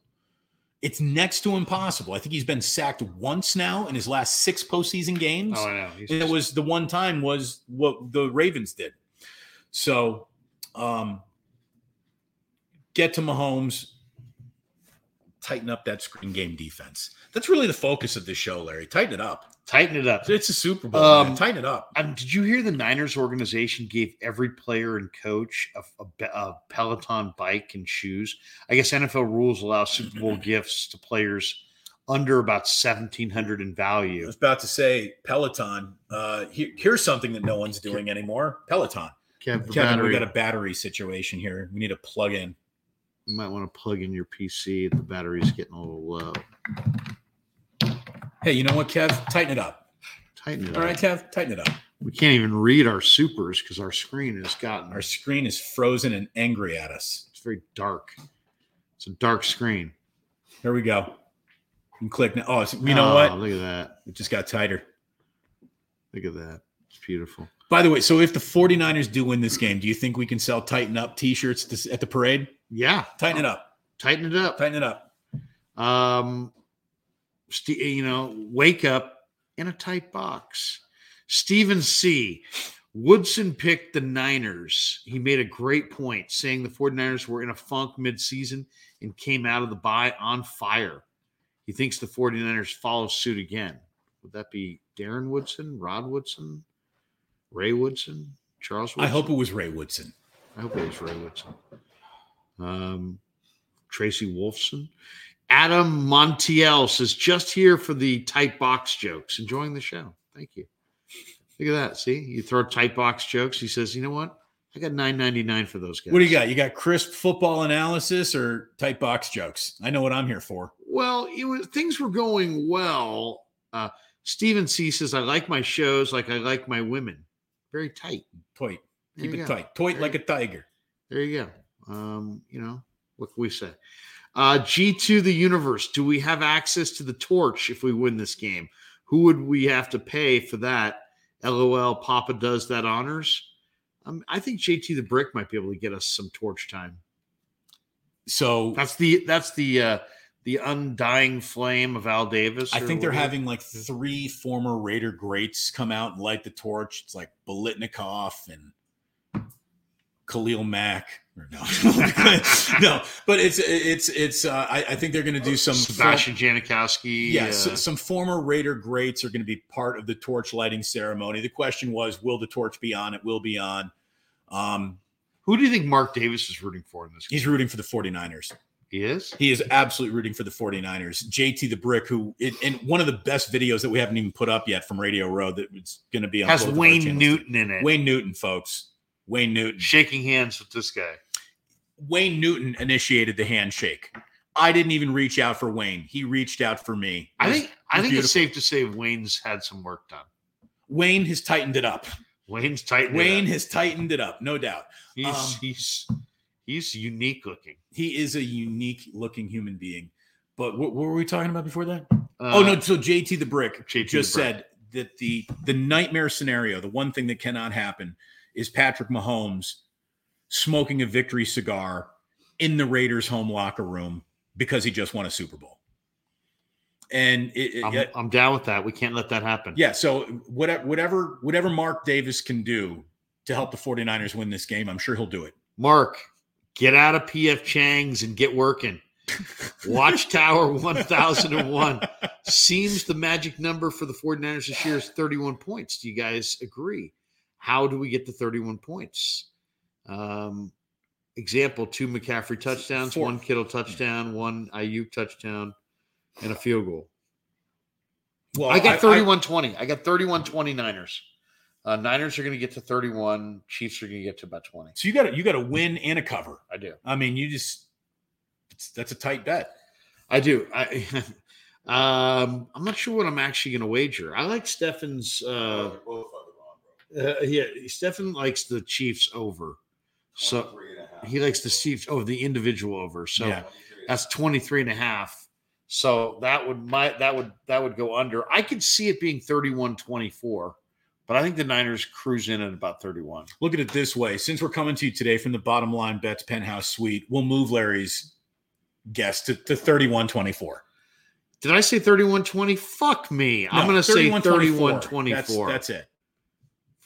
It's next to impossible. I think he's been sacked once now in his last six postseason games. Oh, I know. He's And it was the one time was what the Ravens did. So um get to Mahomes, tighten up that screen game defense. That's really the focus of this show, Larry. Tighten it up. Tighten it up. It's a Super Bowl. Um. Tighten it up. Um, did you hear the Niners organization gave every player and coach a, a a Peloton bike and shoes? I guess NFL rules allow Super Bowl gifts to players under about seventeen hundred in value. I was about to say Peloton. Uh, here- here's something that no one's doing anymore. Peloton. Kev, the Kevin, we battery, got a battery situation here. We need to plug in. you might want to plug in your PC. The battery's getting a little low. Hey, you know what, Kev? Tighten it up. Tighten it All up. right, Kev, tighten it up. We can't even read our supers because our screen has gotten Our screen is frozen and angry at us. it's very dark. It's a dark screen. Here we go. You can click now. Oh, it's- you know Oh, what? Look at that. It just got tighter. Look at that. It's beautiful. By the way, so if the 49ers do win this game, do you think we can sell tighten up t-shirts this- at the parade? Yeah. Tighten it up. Tighten it up. Tighten it up. Um, you know, wake up in a tight box. Stephen C. Woodson picked the Niners. He made a great point saying the 49ers were in a funk midseason and came out of the bye on fire. He thinks the 49ers follow suit again. Would that be Darren Woodson, Rod Woodson, Ray Woodson, Charles Woodson? I hope it was Ray Woodson. I hope it was Ray Woodson. Um, Tracy Wolfson. Adam Montiel says, just here for the tight box jokes. Enjoying the show. Thank you. Look at that. See, you throw tight box jokes. He says, you know what? I got nine ninety nine for those guys. What do you got? You got crisp football analysis or tight box jokes? I know what I'm here for. Well, it was things were going well. Uh, Stephen C says, I like my shows like I like my women. Very tight. There Keep it go. tight. There like a tiger. There you go. Um, you know, what can we say? Uh, G2 the universe. Do we have access to the torch if we win this game? Who would we have to pay for that? LOL, Papa does that honors. Um, I think JT the Brick might be able to get us some torch time. So That's the that's the uh the undying flame of Al Davis. I think they're whatever. having like three former Raider greats come out and light the torch. It's like Biletnikoff and Khalil Mack. No, no, but it's it's it's. Uh, I, I think they're going to do some Sebastian Janikowski. Yeah, uh, so, some former Raider greats are going to be part of the torch lighting ceremony. The question was, will the torch be on? It will be on. Um, who do you think Mark Davis is rooting for in this game? he's rooting for the 49ers. He is. He is absolutely rooting for the 49ers. JT the Brick, who, it, and one of the best videos that we haven't even put up yet from Radio Row that it's going to be on Has both of our Wayne. Newton in it. Wayne Newton, folks. Wayne Newton. shaking hands with this guy. Wayne Newton initiated the handshake. I didn't even reach out for Wayne. He reached out for me. I think I was think it's safe to say Wayne's had some work done. Wayne has tightened it up. Wayne's tight. Wayne has tightened it up, no doubt. he's um, he's he's unique looking. He is a unique looking human being. But what, what were we talking about before that? Uh, oh no, so JT the Brick JT just the Brick. said that the the nightmare scenario, the one thing that cannot happen, is Patrick Mahomes smoking a victory cigar in the Raiders' home locker room because he just won a Super Bowl. And it, it- I'm, yeah, I'm down with that. We can't let that happen. yeah, so whatever whatever whatever Mark Davis can do to help the 49ers win this game, I'm sure he'll do it. Mark, get out of PF Chang's and get working. Watchtower 1001 seems the magic number for the 49ers this year is 31 points. Do you guys agree? How do we get to 31 points? Um, example two McCaffrey touchdowns, Four. one Kittle touchdown, one Aiyuk touchdown, and a field goal. Well, I got 31 20. I got 31 20 Niners. Uh, Niners are going to get to 31. Chiefs are going to get to about 20. so you got you got to win and a cover. I do. I mean, you just it's, that's a tight bet. I do. I um I'm not sure what I'm actually going to wager. I like Stefan's uh, uh yeah, Stefan likes the Chiefs over. So he likes the Chiefs over the individual over. So Yeah. that's 23 and a half. So that would my that would that would go under. I could see it being 31-24, but I think the Niners cruise in at about 31. Look at it this way: since we're coming to you today from the bottom line bets penthouse suite, we'll move Larry's guess to, to 31-24. Did I say 31-20? Fuck me. I'm going to say 31-24. 31-24 That's, that's it.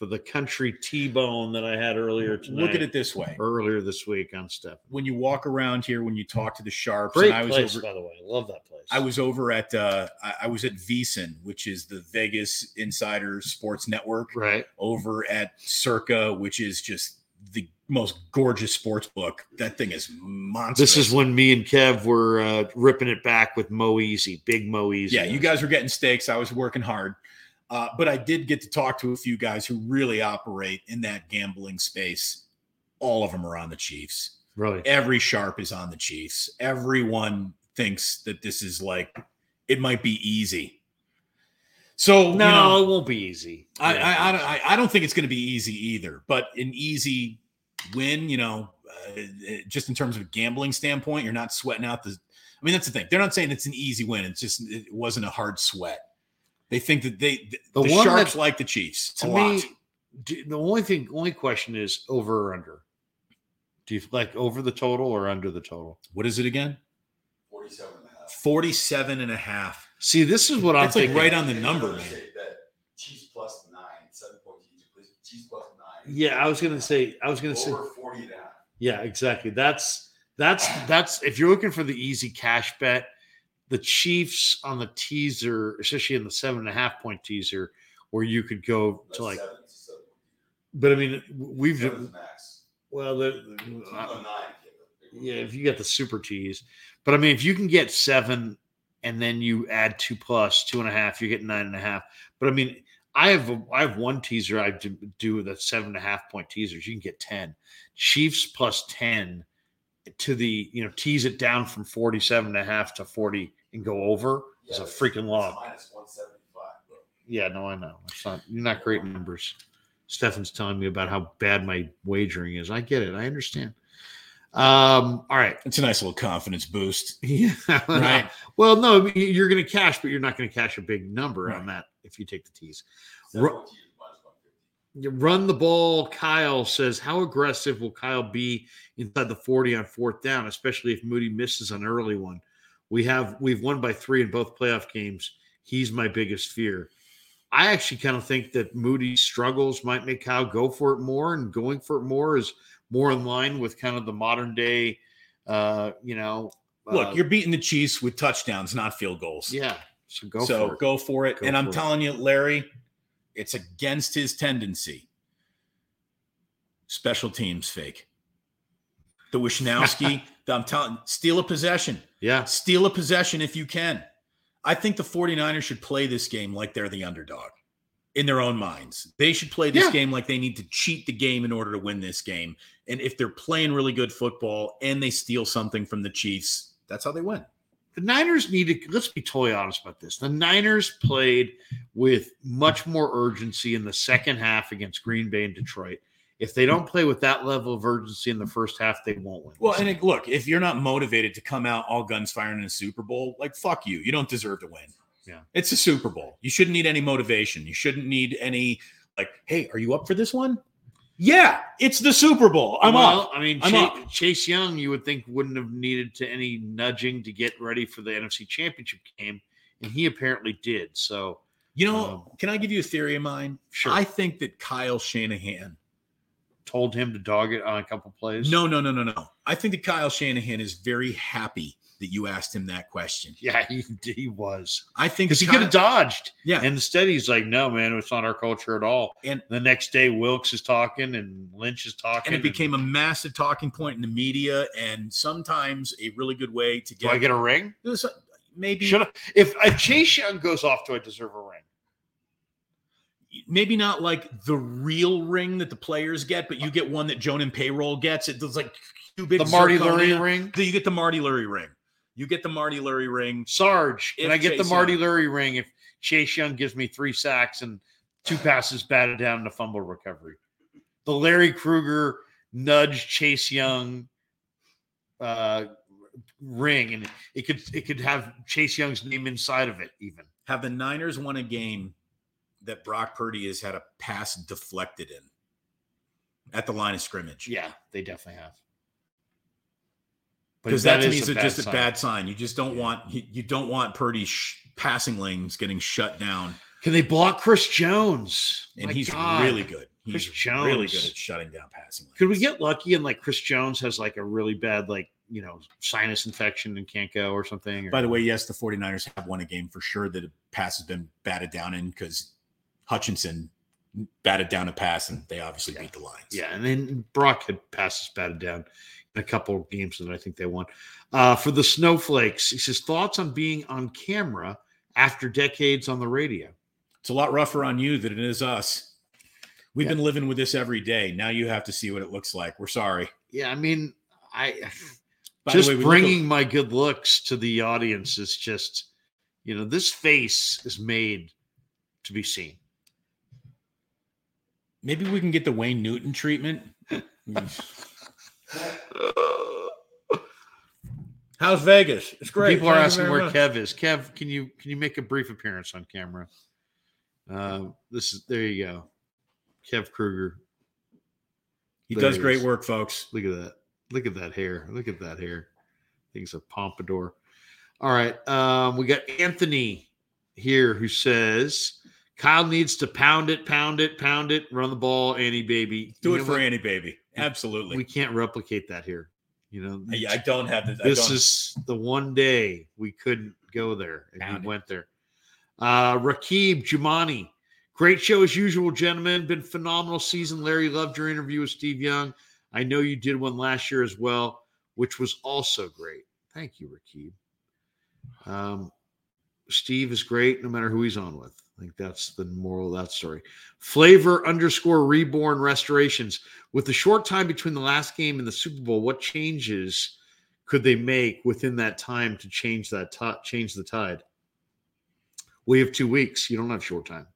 For the country T-bone that I had earlier tonight. Look at it this way: earlier this week on Step. when you walk around here, when you talk to the sharps, Great and I was place, over, by the way. I love that place. I was over at uh, I, I was at VSiN, which is the Vegas Insider Sports Network, right. over at Circa, which is just the most gorgeous sports book. That thing is monstrous. This is when me and Kev were uh, ripping it back with Mo Easy, big Mo Easy. yeah, you guys were getting steaks. I was working hard. Uh, but I did get to talk to a few guys who really operate in that gambling space. All of them are on the Chiefs. really. Every sharp is on the Chiefs. Everyone thinks that this is like it might be easy. So No, you know, it won't be easy. I, Yeah. I, I, don't- I, I don't think it's going to be easy either. But an easy win, you know, uh, just in terms of a gambling standpoint, you're not sweating out the. I mean, that's the thing. They're not saying it's an easy win. It's just it wasn't a hard sweat. They think that they the, The the one sharps that- like the Chiefs to a me, lot. do- the only thing, only question is over or under. Do you like over the total or under the total? What is it again? 47 and a half. 47 and a half. See, this is what I'm like thinking. right on the number, man. Bet Chiefs plus nine, seven point Chiefs, Chiefs plus nine. Yeah, I was gonna say. I was gonna say. over 40 and a half. Yeah, exactly. That's that's that's if you're looking for the easy cash bet, the Chiefs on the teaser, especially in the seven and a half point teaser, where you could go to like. seven, seven. But I mean, we've well, the, Oh, uh, yeah, if you get the super tease, but I mean, if you can get seven and then you add two plus two and a half, you're getting nine and a half. But I mean, I have a, I have one teaser I do, do the seven and a half point teasers. You can get ten Chiefs plus ten to the you know tease it down from 47 and a half to 40 and go over is a Yeah, freaking log. Minus 175, bro. Yeah, no, I know. It's not you're not great numbers. Stefan's telling me about how bad my wagering is. I get it. I understand. Um, all right. It's a nice little confidence boost. Yeah. Right. Well, no, you're going to cash, but you're not going to cash a big number on that if you take the tees. 7.2 is minus 150. You run the ball. Kyle says, How aggressive will Kyle be inside the 40 on fourth down, especially if Moody misses an early one? We have we've won by three in both playoff games. He's my biggest fear. I actually kind of think that Moody's struggles might make Kyle go for it more, and going for it more is more in line with kind of the modern day, uh, you know. Look, uh, you're beating the Chiefs with touchdowns, not field goals. yeah. So go so for it. go for it. Go and I'm it. telling you, Larry, it's against his tendency. Special teams fake. The Wishnowsky, I'm telling steal a possession. Yeah. Steal a possession if you can. I think the 49ers should play this game like they're the underdog in their own minds. They should play this Yeah. game like they need to cheat the game in order to win this game. And if they're playing really good football and they steal something from the Chiefs, that's how they win. the Niners need to let's be totally honest about this. The Niners played with much more urgency in the second half against Green Bay and Detroit. If they don't play with that level of urgency in the first half, they won't win. Well, and it, look, if you're not motivated to come out all guns firing in a Super Bowl, like fuck you. You don't deserve to win. Yeah. It's a Super Bowl. You shouldn't need any motivation. You shouldn't need any like, hey, are you up for this one? Yeah, it's the Super Bowl. I'm well, up. I mean, I'm Chase, up. Chase Young, you would think wouldn't have needed to any nudging to get ready for the NFC Championship game, and he apparently did. So, You know, Um, can I give you a theory of mine? sure, I think that Kyle Shanahan. Told him to dog it on a couple plays. No, no, no, no, no. I think that Kyle Shanahan is very happy that you asked him that question. yeah, he he was I think because he could have dodged. Yeah. And instead, he's like, "No, man, it's not our culture at all." And- the next day, Wilks is talking and Lynch is talking, and it became a massive talking point in the media and sometimes a really good way to get. Do I get a ring? Uh, maybe Should I, if if Chase Young goes off, do I deserve a ring? Maybe not like the real ring that the players get, but you get one that Joan and payroll gets. It does like two big The Marty. Lurie ring. You get the Marty Lurie ring. You get the Marty Lurie ring. Sarge, can If I get the Marty Young- Lurie ring if Chase Young gives me three sacks and two passes batted down in a fumble recovery? The Larry Krueger nudge Chase Young uh, ring, and it could it could have Chase Young's name inside of it, even. Have the Niners won a game that Brock Purdy has had a pass deflected in at the line of scrimmage? Yeah, they definitely have. Because that, to me is is just a bad sign. You just don't Yeah. want you, you don't want Purdy's sh- passing lanes getting shut down, Can they block Chris Jones? and My he's God. really good. Chris He's really good at shutting down passing lanes. Could we get lucky and like Chris Jones has like a really bad like you know sinus infection and can't go or something? or- By the way, yes, the 49ers have won a game for sure that a pass has been batted down in because Hutchinson batted down a pass and they obviously beat the Lions. yeah, and then Brock had passes batted down in a couple of games that I think they won. Uh, for the Snowflakes, he says thoughts on being on camera after decades on the radio. It's a lot rougher on you than it is us. We've Yeah. been living with this every day. Now you have to see what it looks like. We're sorry. Yeah, I mean, I By just way, look bringing my good looks to the audience is just, you know, this face is made to be seen. Maybe we can get the Wayne Newton treatment. How's Vegas? It's great. People are Thank asking where much. Kev is. Kev, can you can you make a brief appearance on camera? Uh, this is there you go. Kev Kruger. He There does great is. work, folks. Look at that. Look at that hair. Look at that hair. Thing's a pompadour. All right. Um, we got Anthony here who says Kyle needs to pound it, pound it, pound it, run the ball, Annie baby. Do You it for what? Annie, baby. Absolutely. We can't replicate that here. You know, I, I don't have the. This is the one day we couldn't go there and Pound it. we went there. Uh Rakib Jumani, great show as usual, gentlemen. Been phenomenal season. Larry, loved your interview with Steve Young. I know you did one last year as well, which was also great. Thank you, Rakib. Um, Steve is great no matter who he's on with. Think that's the moral of that story. Flavor underscore reborn restorations. With the short time between the last game and the Super Bowl, what changes could they make within that time to change that ti- change the tide? We have two weeks. You don't have short time.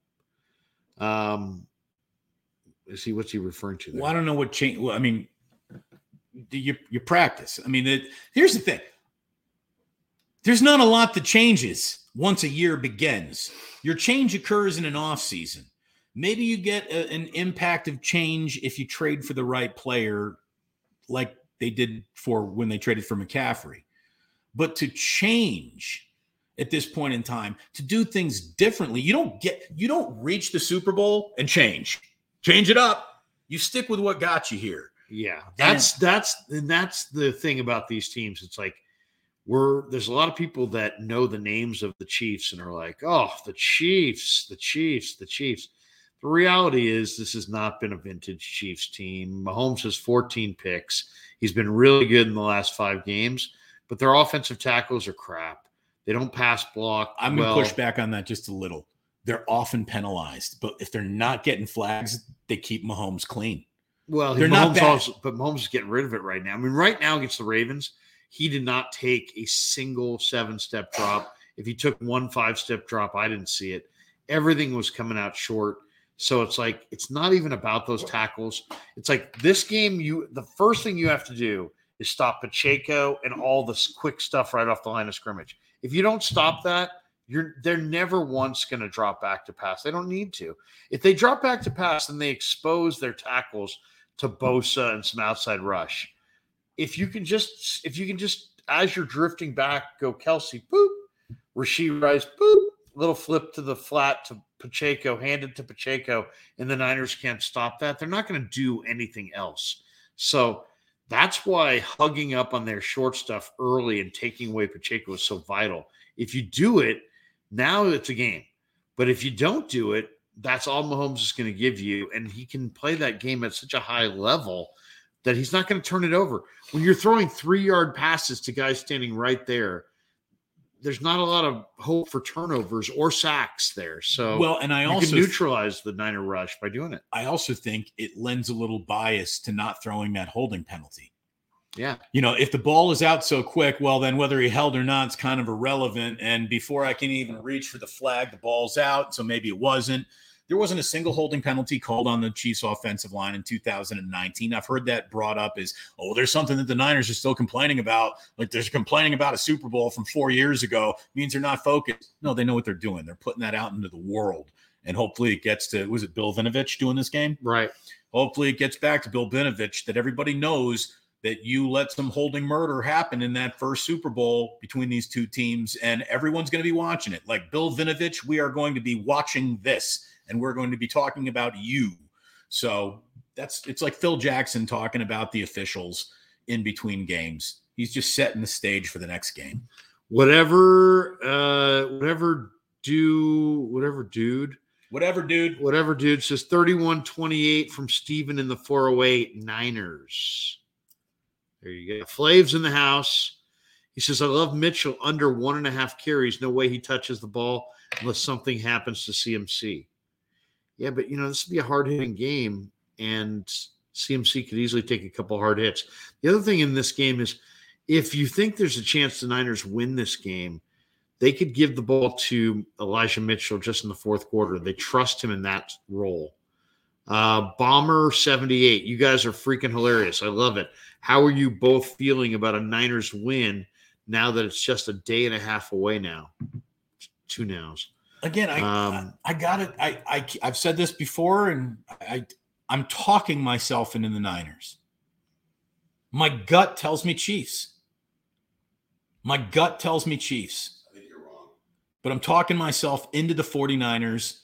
Um, is he what's he referring to? There? Well, I don't know what change. Well, I mean, do you you practice. I mean, it, here's the thing. There's not a lot that changes once a year begins. Your change occurs in an off season. Maybe you get a, an impact of change if you trade for the right player, like they did for when they traded for McCaffrey. But to change at this point in time, to do things differently, you don't get you don't reach the Super Bowl and change. Change it up. You stick with what got you here. Yeah, that's that's and that's the thing about these teams. It's like we're there's a lot of people that know the names of the Chiefs and are like, oh, the Chiefs, the Chiefs, the Chiefs. The reality is, this has not been a vintage Chiefs team. Mahomes has 14 picks. He's been really good in the last five games, but their offensive tackles are crap. They don't pass block. I'm going to push back on that just a little. They're often penalized, but if they're not getting flags, they keep Mahomes clean. Well, They're Mahomes not bad. Also, but Mahomes is getting rid of it right now. I mean, right now against the Ravens, he did not take a single seven step drop. If he took one five step drop, I didn't see it. Everything was coming out short. So it's like it's not even about those tackles. It's like this game, you the first thing you have to do is stop Pacheco and all this quick stuff right off the line of scrimmage. If you don't stop that, you're they're never once going to drop back to pass. They don't need to. If they drop back to pass, then they expose their tackles to Bosa and some outside rush. If you can just if you can just as you're drifting back, go Kelce, boop, Rashee Rice, boop, little flip to the flat to Pacheco, handed to Pacheco, and the Niners can't stop that. They're not going to do anything else. So that's why hugging up on their short stuff early and taking away Pacheco is so vital. If you do it, now it's a game. But if you don't do it, that's all Mahomes is going to give you. And he can play that game at such a high level that he's not going to turn it over. When you're throwing three yard passes to guys standing right there, there's not a lot of hope for turnovers or sacks there. So Well, and I you also can neutralize the Niner rush by doing it. I also think it lends a little bias to not throwing that holding penalty. Yeah. You know, if the ball is out so quick, well, then whether he held or not is kind of irrelevant. And before I can even reach for the flag, the ball's out. So maybe it wasn't. There wasn't a single holding penalty called on the Chiefs offensive line in 2019. I've heard that brought up as, oh, there's something that the Niners are still complaining about. Like they're complaining about a Super Bowl from four years ago, means they're not focused. No, they know what they're doing. They're putting that out into the world. And hopefully it gets to, was it Bill Vinovich doing this game? Right. Hopefully it gets back to Bill Vinovich that everybody knows that you let some holding murder happen in that first Super Bowl between these two teams, and everyone's going to be watching it. Like Bill Vinovich, we are going to be watching this, and we're going to be talking about you. So that's it's like Phil Jackson talking about the officials in between games. He's just setting the stage for the next game. Whatever, uh, whatever do, whatever dude, Whatever, dude. whatever dude says 31 28 from Steven in the 408 Niners. There you go. Flav's in the house. He says, I love Mitchell under one and a half carries. No way he touches the ball unless something happens to CMC. Yeah, but you know, this would be a hard hitting game, and CMC could easily take a couple hard hits. The other thing in this game is if you think there's a chance the Niners win this game, they could give the ball to Elijah Mitchell just in the fourth quarter. They trust him in that role. Uh, Bomber 78, you guys are freaking hilarious. I love it. How are you both feeling about a Niners win now that it's just a day and a half away now? Two nows. Again, I Um, I, I got it. I, I I've said this before, and I I'm talking myself into the Niners. My gut tells me Chiefs. My gut tells me Chiefs, I think you're wrong. but I'm talking myself into the 49ers.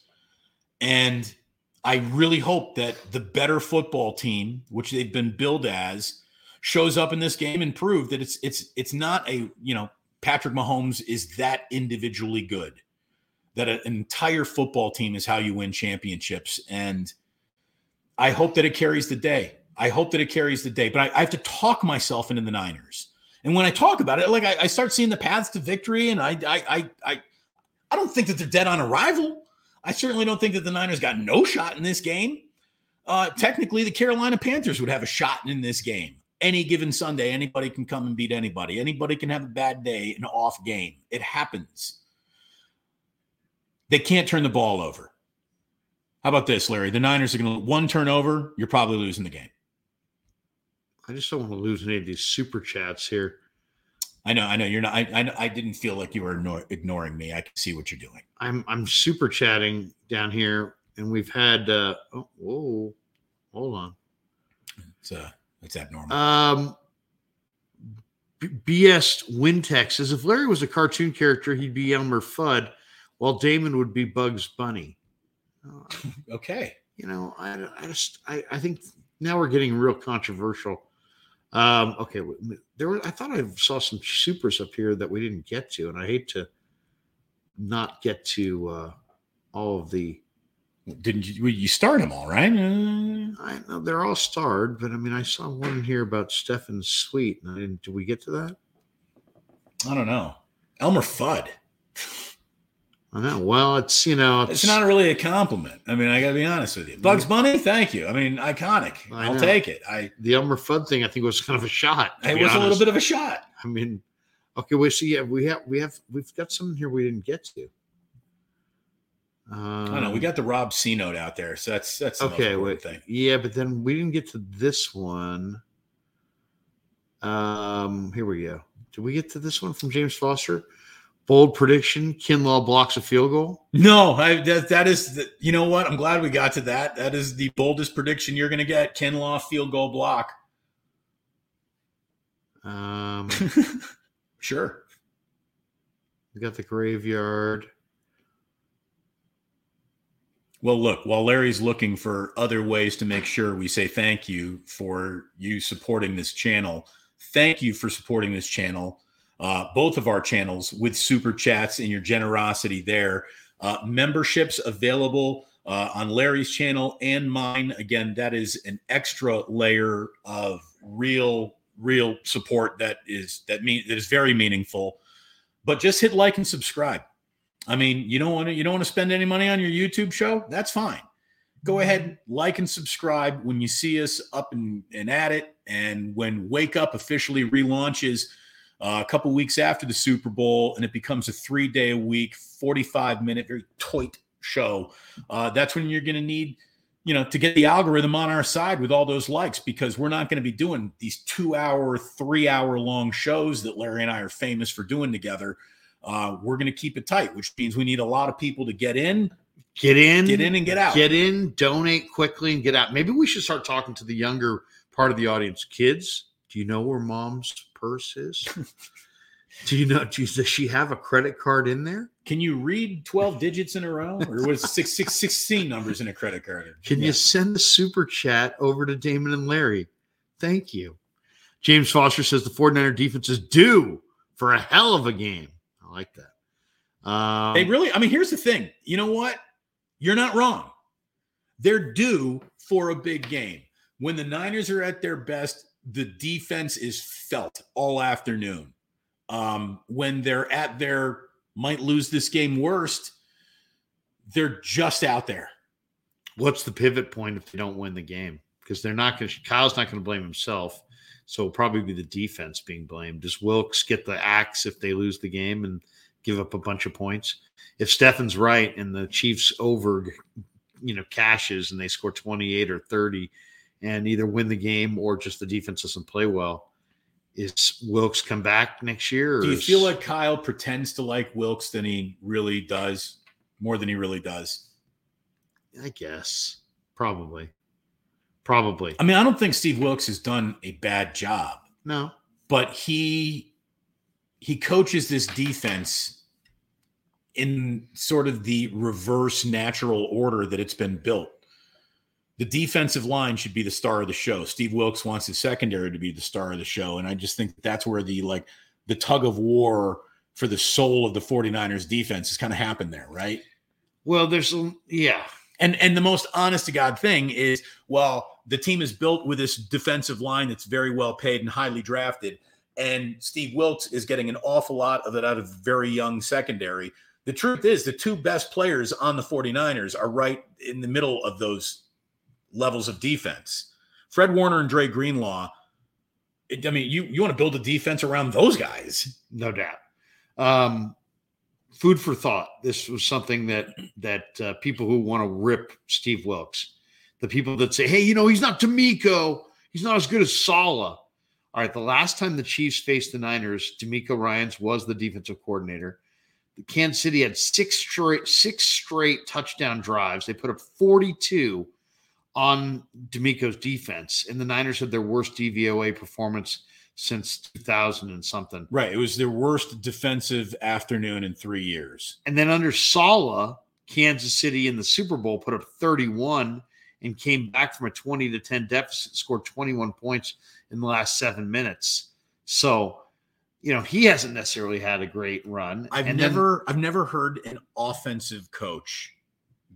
And I really hope that the better football team, which they've been billed as, shows up in this game and prove that it's it's it's not a you know Patrick Mahomes is that individually good. That an entire football team is how you win championships, and I hope that it carries the day. I hope that it carries the day, but I, I have to talk myself into the Niners. And when I talk about it, like I, I start seeing the paths to victory, and I, I, I, I, I don't think that they're dead on arrival. I certainly don't think that the Niners got no shot in this game. Uh, technically, the Carolina Panthers would have a shot in this game. Any given Sunday, anybody can come and beat anybody. Anybody can have a bad day, an off game. It happens. They can't turn the ball over. How about this, Larry? The Niners are going to one turnover. You're probably losing the game. I just don't want to lose any of these super chats here. I know, I know. You're not. I, I, I didn't feel like you were ignore, ignoring me. I can see what you're doing. I'm I'm super chatting down here, and we've had. uh oh, Whoa, hold on. It's uh, it's abnormal. Um, B- BS Wintex says if Larry was a cartoon character, he'd be Elmer Fudd, while Damon would be Bugs Bunny. Uh, okay. you know, I, I just I, I think now we're getting real controversial. Um, okay, there were I thought I saw some supers up here that we didn't get to, and I hate to not get to uh, all of the. Didn't you? You start them all, right? Uh, I know they're all starred, but I mean, I saw one here about Stefan Sweet, and I didn't. Did we get to that? I don't know. Elmer Fudd. I know. Well, it's you know, It's not really a compliment. I mean, I got to be honest with you. Bugs Bunny, thank you. I mean, iconic. I I'll know. take it. I the Elmer Fudd thing. I think was kind of a shot. it was a little bit of a shot. I mean, okay, well, see, yeah, we have we have we've got something here we didn't get to. Um, I don't know. We got the Rob C note out there, so that's that's the okay. Wait, thing. yeah, but then we didn't get to this one. Um, here we go. Did we get to this one from James Foster? Bold prediction: Kinlaw blocks a field goal. No, I, that that is the, you know what? I'm glad we got to that. That is the boldest prediction you're going to get. Kinlaw field goal block. Um, sure. we got the graveyard. Well, look, while Larry's looking for other ways to make sure we say thank you for you supporting this channel, thank you for supporting this channel, uh, both of our channels with super chats and your generosity there. Uh, memberships available uh, on Larry's channel and mine. Again, that is an extra layer of real, real support that is that mean that is very meaningful. But just hit like and subscribe. I mean, you don't want to you don't want to spend any money on your YouTube show? That's fine. Go ahead, like and subscribe when you see us up and, and at it. And when Wake Up officially relaunches uh, a couple weeks after the Super Bowl and it becomes a three day a week, 45 minute, very tight show, uh, that's when you're going to need, you know, to get the algorithm on our side with all those likes because we're not going to be doing these two hour, three hour long shows that Larry and I are famous for doing together. Uh, we're going to keep it tight, which means we need a lot of people to get in, Get in, get in, and get out. Get in, donate quickly, and get out. Maybe we should start talking to the younger part of the audience. Kids, do you know where mom's purse is? do you know? You, does she have a credit card in there? Can you read 12 digits in a row? Or was six, six, 16 numbers in a credit card? Can Yeah. you send the super chat over to Damon and Larry? Thank you. James Foster says the 49er defense is due for a hell of a game. I like that. Um, They really, I mean, here's the thing. You know what? You're not wrong. They're due for a big game. When the Niners are at their best, the defense is felt all afternoon. Um, when they're at their might lose this game worst, they're just out there. what's the pivot point if they don't win the game? Because they're not going to, Kyle's not going to blame himself. So probably be the defense being blamed. Does Wilks get the axe if they lose the game and give up a bunch of points? If Stefan's right and the Chiefs over, you know, cashes and they score 28 or 30 and either win the game or just the defense doesn't play well, is Wilks come back next year? Do you is- feel like Kyle pretends to like Wilks than he really does, more than he really does? I guess probably, probably I mean, I don't think Steve Wilks has done a bad job. no. but he he coaches this defense in sort of the reverse natural order that it's been built. The defensive line should be the star of the show. Steve Wilks wants his secondary to be the star of the show and I just think that's where the like the tug of war for the soul of the 49ers defense has kind of happened there, right? Well, there's yeah, And and the most honest to God thing is, well, the team is built with this defensive line that's very well paid and highly drafted. And Steve Wilks is getting an awful lot of it out of very young secondary. The truth is, the two best players on the 49ers are right in the middle of those levels of defense. Fred Warner and Dre Greenlaw. I mean, you you want to build a defense around those guys. no doubt. Um, food for thought. This was something that that uh, people who want to rip Steve Wilks, the people that say, "Hey, you know, he's not DeMeco. He's not as good as Saleh. All right, the last time the Chiefs faced the Niners, DeMeco Ryans was the defensive coordinator. The Kansas City had six straight six straight touchdown drives. They put up 42 on DeMeco's defense, and the Niners had their worst DVOA performance since 2000 and something. Right. It was their worst defensive afternoon in three years. And then under Saleh, Kansas City in the Super Bowl put up 31 and came back from a 20 to 10 deficit, scored 21 points in the last seven minutes. So, you know, he hasn't necessarily had a great run. I've And then- never I've never heard an offensive coach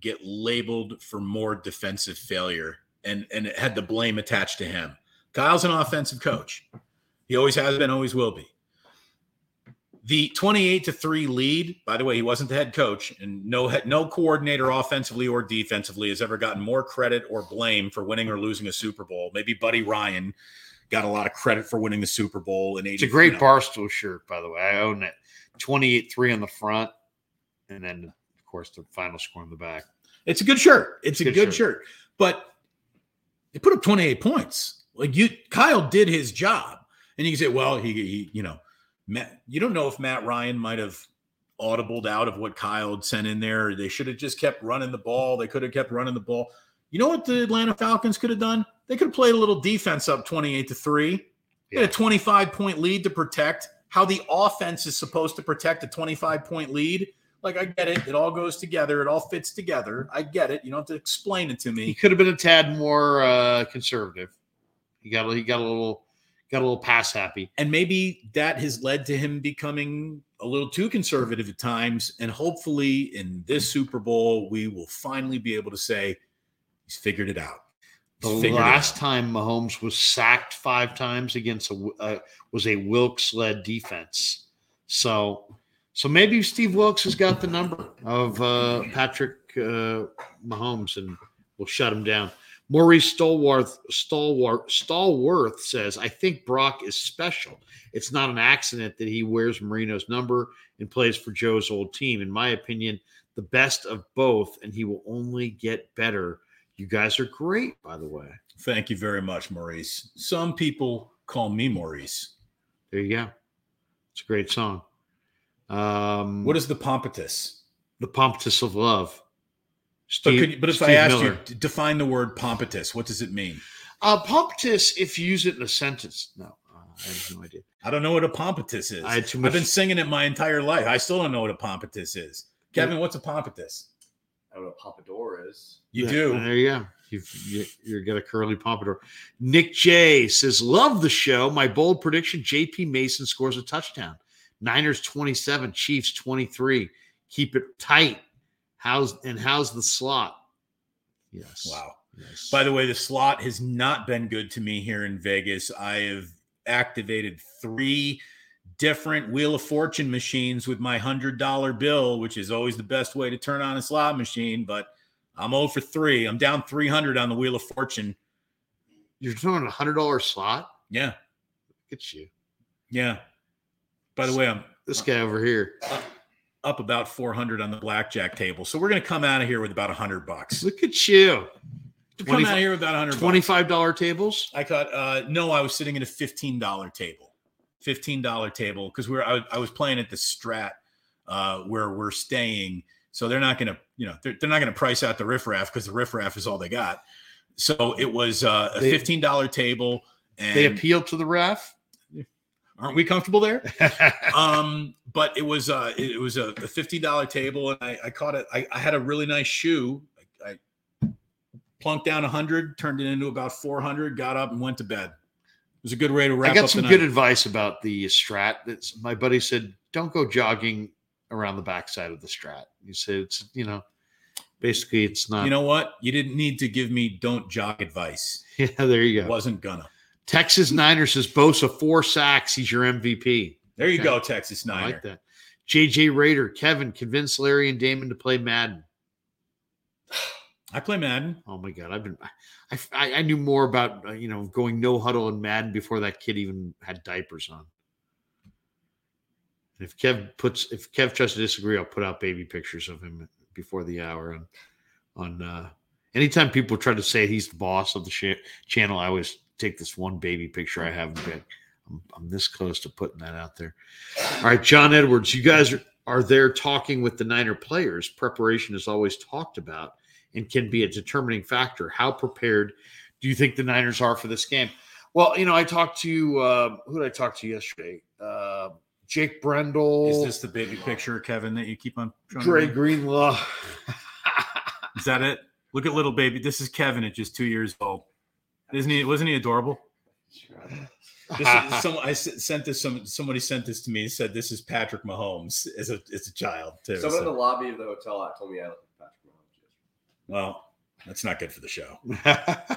get labeled for more defensive failure and and it had the blame attached to him. Kyle's an offensive coach. He always has been, always will be. The 28 to 3 lead, by the way, he wasn't the head coach, and no head- no coordinator offensively or defensively has ever gotten more credit or blame for winning or losing a Super Bowl. Maybe Buddy Ryan got a lot of credit for winning the Super Bowl in 80. It's a great. Barstool shirt, by the way. I own it. 28 3 on the front, and then, course, the final score on the back. It's a good shirt. It's a Good good, shirt. But they put up 28 points. Like you Kyle did his job. And you can say, well, he, he you know, Matt, you don't know if Matt Ryan might have audibled out of what Kyle had sent in there. They should have just kept running the ball. They could have kept running the ball. You know what the Atlanta Falcons could have done? They could have played a little defense up 28 to 3. They had a 25 point lead to protect. How the offense is supposed to protect a 25 point lead. Like, I get it. It all goes together. It all fits together. I get it. You don't have to explain it to me. He could have been a tad more uh, conservative. He got he got a little got a little pass happy. And maybe that has led to him becoming a little too conservative at times. And hopefully, in this Super Bowl, we will finally be able to say he's figured it out. The He's figured it last time Mahomes was sacked five times against a uh, was a Wilks led defense. So so maybe Steve Wilks has got the number of uh, Patrick uh, Mahomes and will shut him down. Maurice Stallworth Stallworth Stallworth says, "I think Brock is special. It's not an accident that he wears Marino's number and plays for Joe's old team. In my opinion, the best of both, and he will only get better." You guys are great, by the way. Thank you very much, Maurice. Some people call me Maurice. There you go. It's a great song. Um, What is the pompatus? the Pompatus of Love? But, could, you- but if I Steve asked Miller. you, define the word pompatus, what does it mean? uh, Pompatus, if you use it in a sentence, no, uh, I have no idea. I don't know what a pompatus is. I had too I've been singing it my entire life. I still don't know what a pompatus is. Kevin, what's a pompatus? I don't know what a Pompadour is. You Yeah, do. There you go. You've, you, you're got a curly pompadour. Nick J says, "Love the show. My bold prediction: J.P. Mason scores a touchdown. Niners 27, Chiefs 23. Keep it tight. How's and how's the slot? Yes. Wow. Yes. By the way, the slot has not been good to me here in Vegas. I have activated three different Wheel of Fortune machines with my $100 bill, which is always the best way to turn on a slot machine. But I'm 0 for 3. I'm down 300 on the Wheel of Fortune. you're doing a hundred dollar slot. Yeah. Look at you. Yeah. By the way, I'm This guy over here. up about 400 on the blackjack table. So we're going to come out of here with about 100 bucks. Look at you. Come out of here with about 100. Twenty-five dollar tables. I caught uh no, I was sitting at a fifteen dollar table. Fifteen dollar table because we're I, I was playing at the Strat uh where we're staying. So they're not gonna, you know, they're, they're not gonna price out the riffraff because the riffraff is all they got. So it was uh, a They- fifteen dollar table, and They appeal to the ref. Aren't we comfortable there? um, but it was uh it, was a, a fifty dollar table, and I, I caught it. I, I had a really nice shoe. I, I plunked down a hundred, turned it into about four hundred, got up and went to bed. It was a good way to wrap I got up some good advice about the strat. That's my buddy said, don't go jogging around the backside of the strat. He said it's you know, basically it's not. You know what? You didn't need to give me don't jog advice. yeah, there you go. Wasn't gonna. Texas Niners says Bosa four sacks. He's your MVP. There you Okay. go, Texas I Niner. like that. JJ Raider, Kevin, convince Larry and Damon to play Madden. I play Madden. Oh my god, I've been I, I, I knew more about uh, you know going no huddle in Madden before that kid even had diapers on. And if Kev puts if Kev tries to disagree, I'll put out baby pictures of him before the hour on on uh anytime people try to say he's the boss of the sh- channel, I always take this one baby picture I have. Be I'm, I'm this close to putting that out there. All right, John Edwards, you guys are, are there talking with the Niner players. Preparation is always talked about and can be a determining factor. How prepared do you think the Niners are for this game? Well, you know, I talked to uh, who did I talk to yesterday? Uh, Jake Brendel. Is this the baby picture, Kevin, that you keep on showing? Dre? Greenlaw? Is that it? Look at little baby. This is Kevin at just two years old. Isn't he? Wasn't he adorable? This is, some, I s- sent this. Some somebody sent this to me. Said this is Patrick Mahomes as a as a child too. Someone in the lobby of the hotel app told me I look like Patrick Mahomes. well, that's not good for the show.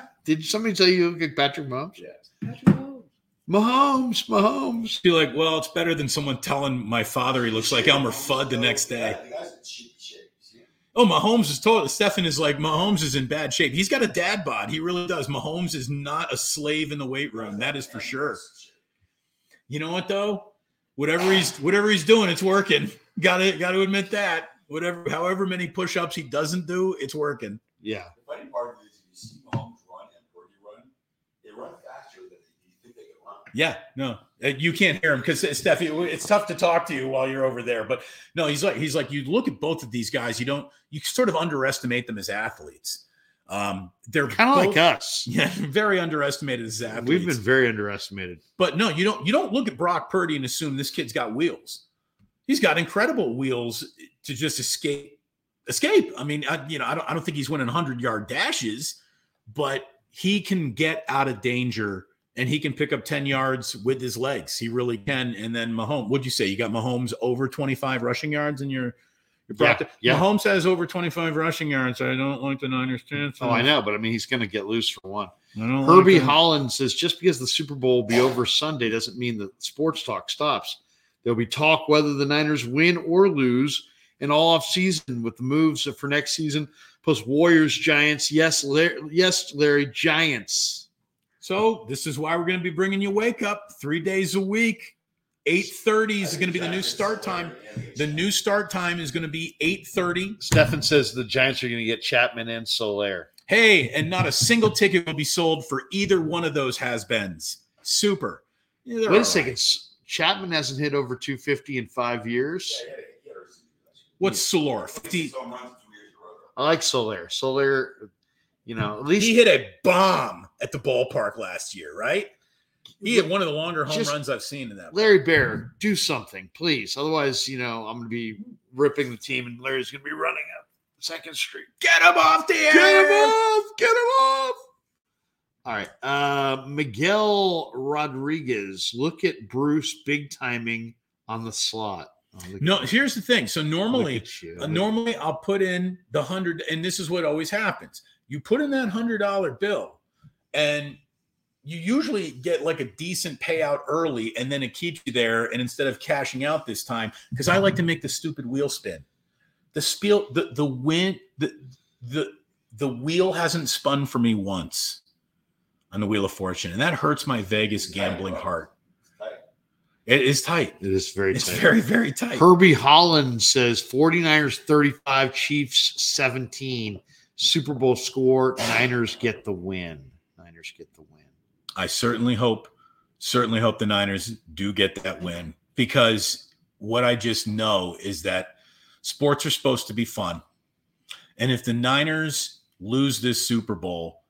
Did somebody tell you you look like Patrick Mahomes? Yes. Patrick Mahomes. Mahomes, Mahomes. Be like, well, it's better than someone telling my father he looks like Elmer Fudd the next day. The guy's in shitty shape. You see him? Oh, Mahomes is total. Stefan is like Mahomes is in bad shape. He's got a dad bod. He really does. Mahomes is not a slave in the weight room. That is for sure. You know what though? Whatever he's whatever he's doing, it's working. Got to got to admit that. Whatever, however many push-ups he doesn't do, it's working. Yeah. The funny part of it is, if you see Mahomes run and Purdy run, they run faster than you think they can run. Yeah, no, Uh, you can't hear him because Steph, it's tough to talk to you while you're over there. But no, he's like he's like you look at both of these guys, you don't you sort of underestimate them as athletes. Um, they're Kind of like us. Yeah, very underestimated as athletes. We've been very underestimated. but no, you don't. You don't look at Brock Purdy and assume this kid's got wheels. He's got incredible wheels to just escape. Escape. I mean, I, you know, I don't. I don't think he's winning hundred yard dashes, but he can get out of danger and he can pick up ten yards with his legs. He really can. And then Mahomes. What'd you say? You got Mahomes over twenty five rushing yards in your. your Yeah, practice? yeah. Mahomes has over 25 rushing yards. I don't like the Niners' chances. Oh, I know, but I mean, he's going to get loose for one. Like Herbie them. Holland says just because the Super Bowl will be over Sunday doesn't mean that sports talk stops. There'll be talk whether the Niners win or lose and all off season with the moves for next season. Plus Warriors, Giants. Yes, Larry, yes, Larry, Giants. So this is why we're going to be bringing you wake up three days a week. Eight thirty is going to be the new start time. The new start time is going to be eight thirty. Stefan says the Giants are going to get Chapman and Soler. Hey, and not a single ticket will be sold for either one of those has-beens. Super. Yeah, Wait a second. right. S- Chapman hasn't hit over 250 in five years. Yeah, he had a- he had a receiver last year. What's Soler? Fifty. So runs two years in a row. I like Soler. Soler, you know, at least He hit a bomb at the ballpark last year, right? He had one of the longer home Just- runs I've seen in that. Larry Bear, do something, please. Otherwise, you know, I'm going to be ripping the team, and Larry's going to be running up Second Street. Get him off the air. Get him off! Get him off! All right, uh, Miguel Rodriguez. Look at Bruce big timing on the slot. Oh, No, here's the thing. So normally. Uh, normally, I'll put in the hundred, and this is what always happens. You put in that hundred dollar bill, and you usually get like a decent payout early, and then it keeps you there. And instead of cashing out this time, because I like to make the stupid wheel spin, the spiel, the the win, the the the wheel hasn't spun for me once on the wheel of fortune, and that hurts my Vegas gambling heart. It is tight. it is very It's tight. very very tight. Herbie Holland says 49ers 35, Chiefs 17. Super Bowl score. Niners get the win. Niners get the win. I certainly hope, certainly hope the Niners do get that win because what I just know is that sports are supposed to be fun. And if the Niners lose this Super Bowl,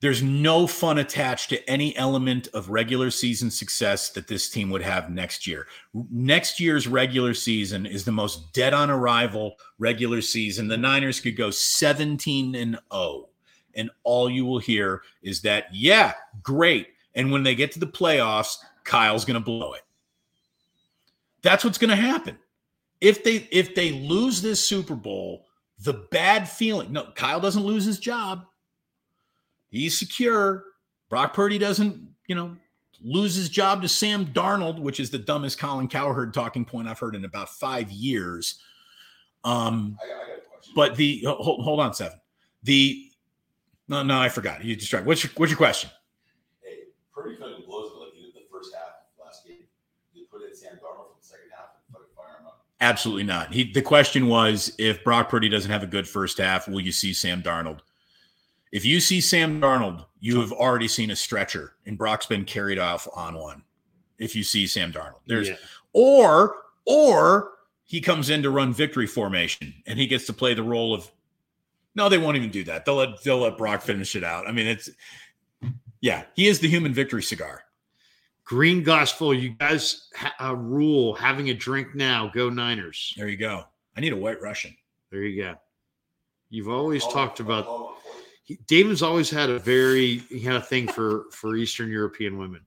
there's no fun attached to any element of regular season success that this team would have next year. Next year's regular season is the most dead on arrival regular season. The Niners could go 17 and 0 and all you will hear is that yeah great. And when they get to the playoffs kyle's going to blow it. That's what's going to happen. If they if they lose this super bowl the bad feeling no kyle doesn't lose his job. He's secure. Brock purdy doesn't you know lose his job to sam darnold which is the dumbest colin cowherd talking point i've heard in about five years. Um I, I got but the hold, hold on seven. The no, no, I forgot. You distracted. What's your what's your question? hey, Purdy fucking blows it like he did the first half of last game. You put in Sam Darnold for the second half and fucking fire him up. Absolutely not. He the question was if Brock Purdy doesn't have a good first half, will you see Sam Darnold? If you see Sam Darnold, you have already seen a stretcher, and Brock's been carried off on one. If you see Sam Darnold, there's Yeah. or or he comes in to run victory formation and he gets to play the role of no they won't even do that they'll let they'll let brock finish it out i mean it's yeah he is the human victory cigar green gospel. You guys ha- uh, rule having a drink now. Go Niners. there you go i need a white russian There you go. You've always I'll- talked I'll about. call one. He, Damon's always had a very he had a thing for for Eastern European women.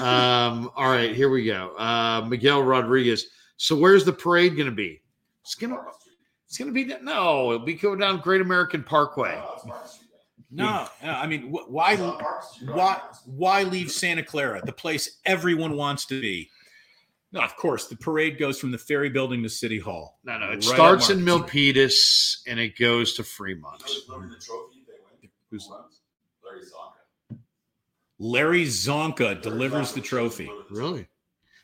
Um, all right, here we go. Uh, Miguel Rodriguez. So where's the parade going to be? It's gonna Market Street. it's gonna be no. It'll be going down Great American Parkway. No, it's Market Street, no no, i mean wh- why It's not Market Street, why why leave santa clara the place everyone wants to be no of course the parade goes from the ferry building to city hall No, no. It Right starts in Milpitas and it goes to Fremont. Who's the trophy? Who's- Larry Csonka. larry csonka delivers the trophy Really?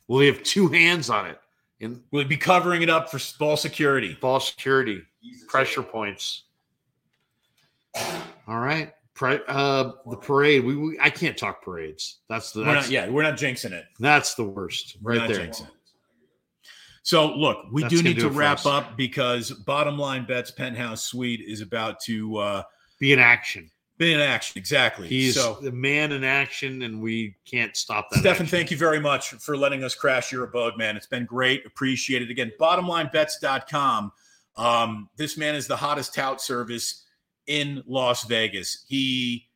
Well, he have two hands on it in we'll be covering it up for ball security ball security. He's pressure trophy. points. All right. Pri- uh, the parade. We, we I can't talk parades. That's the we're not yeah we're not jinxing it that's the worst We're right not there. jinxing. So look, we That's do need do to wrap us. up because bottom line bets penthouse suite is about to uh Be in action. Be in action. Exactly. He's so the man in action, and we can't stop that. Stefan, action. thank you very much for letting us crash your abode, man. It's been great. Appreciate it. Again, bottomlinebets.com. Um, this man is the hottest tout service in Las Vegas. He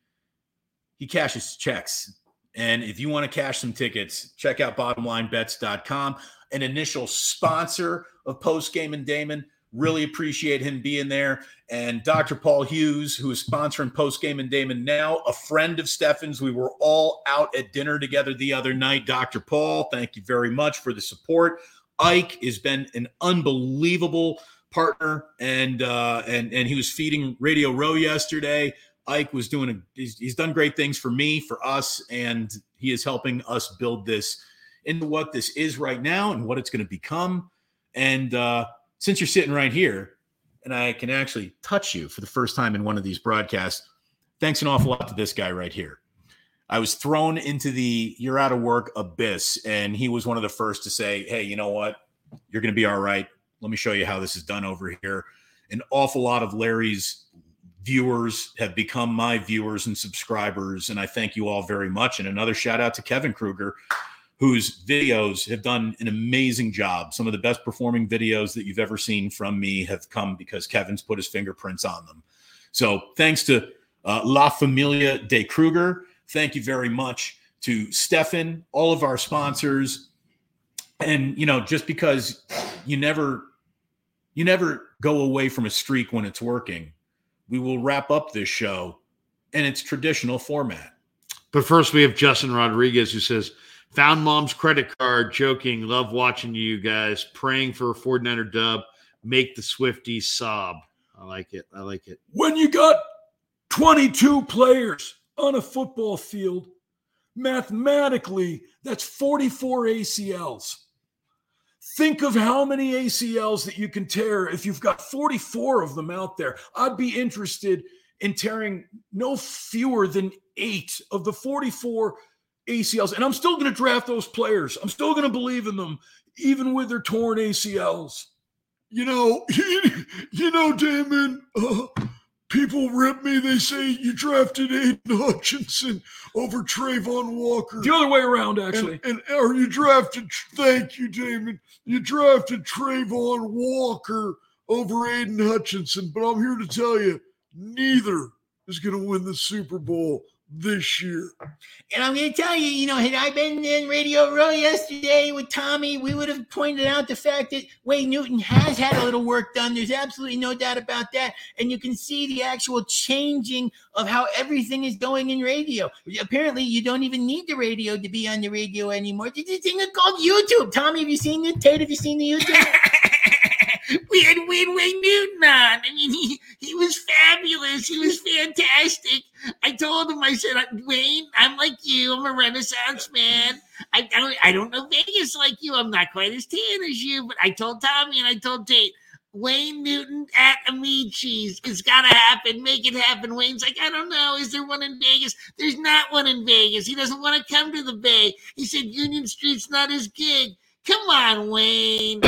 he cashes checks. And if you want to cash some tickets, check out bottomlinebets.com. An initial sponsor of Post Game and Damon. Really appreciate him being there. And Dr. Paul Hughes, who is sponsoring Post Game and Damon now, a friend of Stefan's. We were all out at dinner together the other night. Dr. Paul, thank you very much for the support. Ike has been an unbelievable partner, and uh, and and he was feeding Radio Row yesterday. Ike was doing a he's, he's done great things for me, for us, and he is helping us build this into what this is right now and what it's going to become. And uh, since you're sitting right here, and I can actually touch you for the first time in one of these broadcasts, thanks an awful lot to this guy right here. I was thrown into the you're out of work abyss, and he was one of the first to say, Hey, you know what? You're going to be all right. Let me show you how this is done over here. An awful lot of Larry's viewers have become my viewers and subscribers, and I thank you all very much. And another shout out to Kevin Krueger, whose videos have done an amazing job. Some of the best performing videos that you've ever seen from me have come because Kevin's put his fingerprints on them. So thanks to uh, La Familia de Krueger. Thank you very much to Stefan, all of our sponsors. And you know, just because you never you never go away from a streak when it's working, we will wrap up this show in its traditional format. But first, we have Justin Rodriguez who says, Found mom's credit card, joking, love watching you guys, praying for a 49er dub, make the Swifties sob. I like it. I like it. when you got 22 players on a football field, mathematically, that's 44 ACLs. Think of how many ACLs that you can tear if you've got 44 of them out there. I'd be interested in tearing no fewer than eight of the 44 ACLs. And I'm still going to draft those players. I'm still going to believe in them, even with their torn ACLs. You know, you know, Damon, uh, people rip me. They say you drafted Aidan Hutchinson over Travon Walker. The other way around, actually. And, and or you drafted, thank you, Damon. You drafted Travon Walker over Aidan Hutchinson. But I'm here to tell you, neither is going to win the Super Bowl this year. And I'm going to tell you, you know, had I been in Radio Row yesterday with Tommy, we would have pointed out the fact that Wayne Newton has had a little work done. There's absolutely no doubt about that. And you can see the actual changing of how everything is going in radio. Apparently, you don't even need the radio to be on the radio anymore. There's this thing called YouTube. Tommy, have you seen it? Tate, have you seen the YouTube? we had Wayne Wayne Newton on. I mean, he, he was fabulous. He was fantastic. I told him, I said, uh, Wayne, I'm like you. I'm a Renaissance man. I don't, I don't know Vegas like you. I'm not quite as tan as you, but I told Tommy and I told Tate, Wayne Newton at Amici's. It's got to happen. Make it happen. Wayne's like, I don't know. Is there one in Vegas? There's not one in Vegas. He doesn't want to come to the Bay. He said Union Street's not his gig. Come on, Wayne.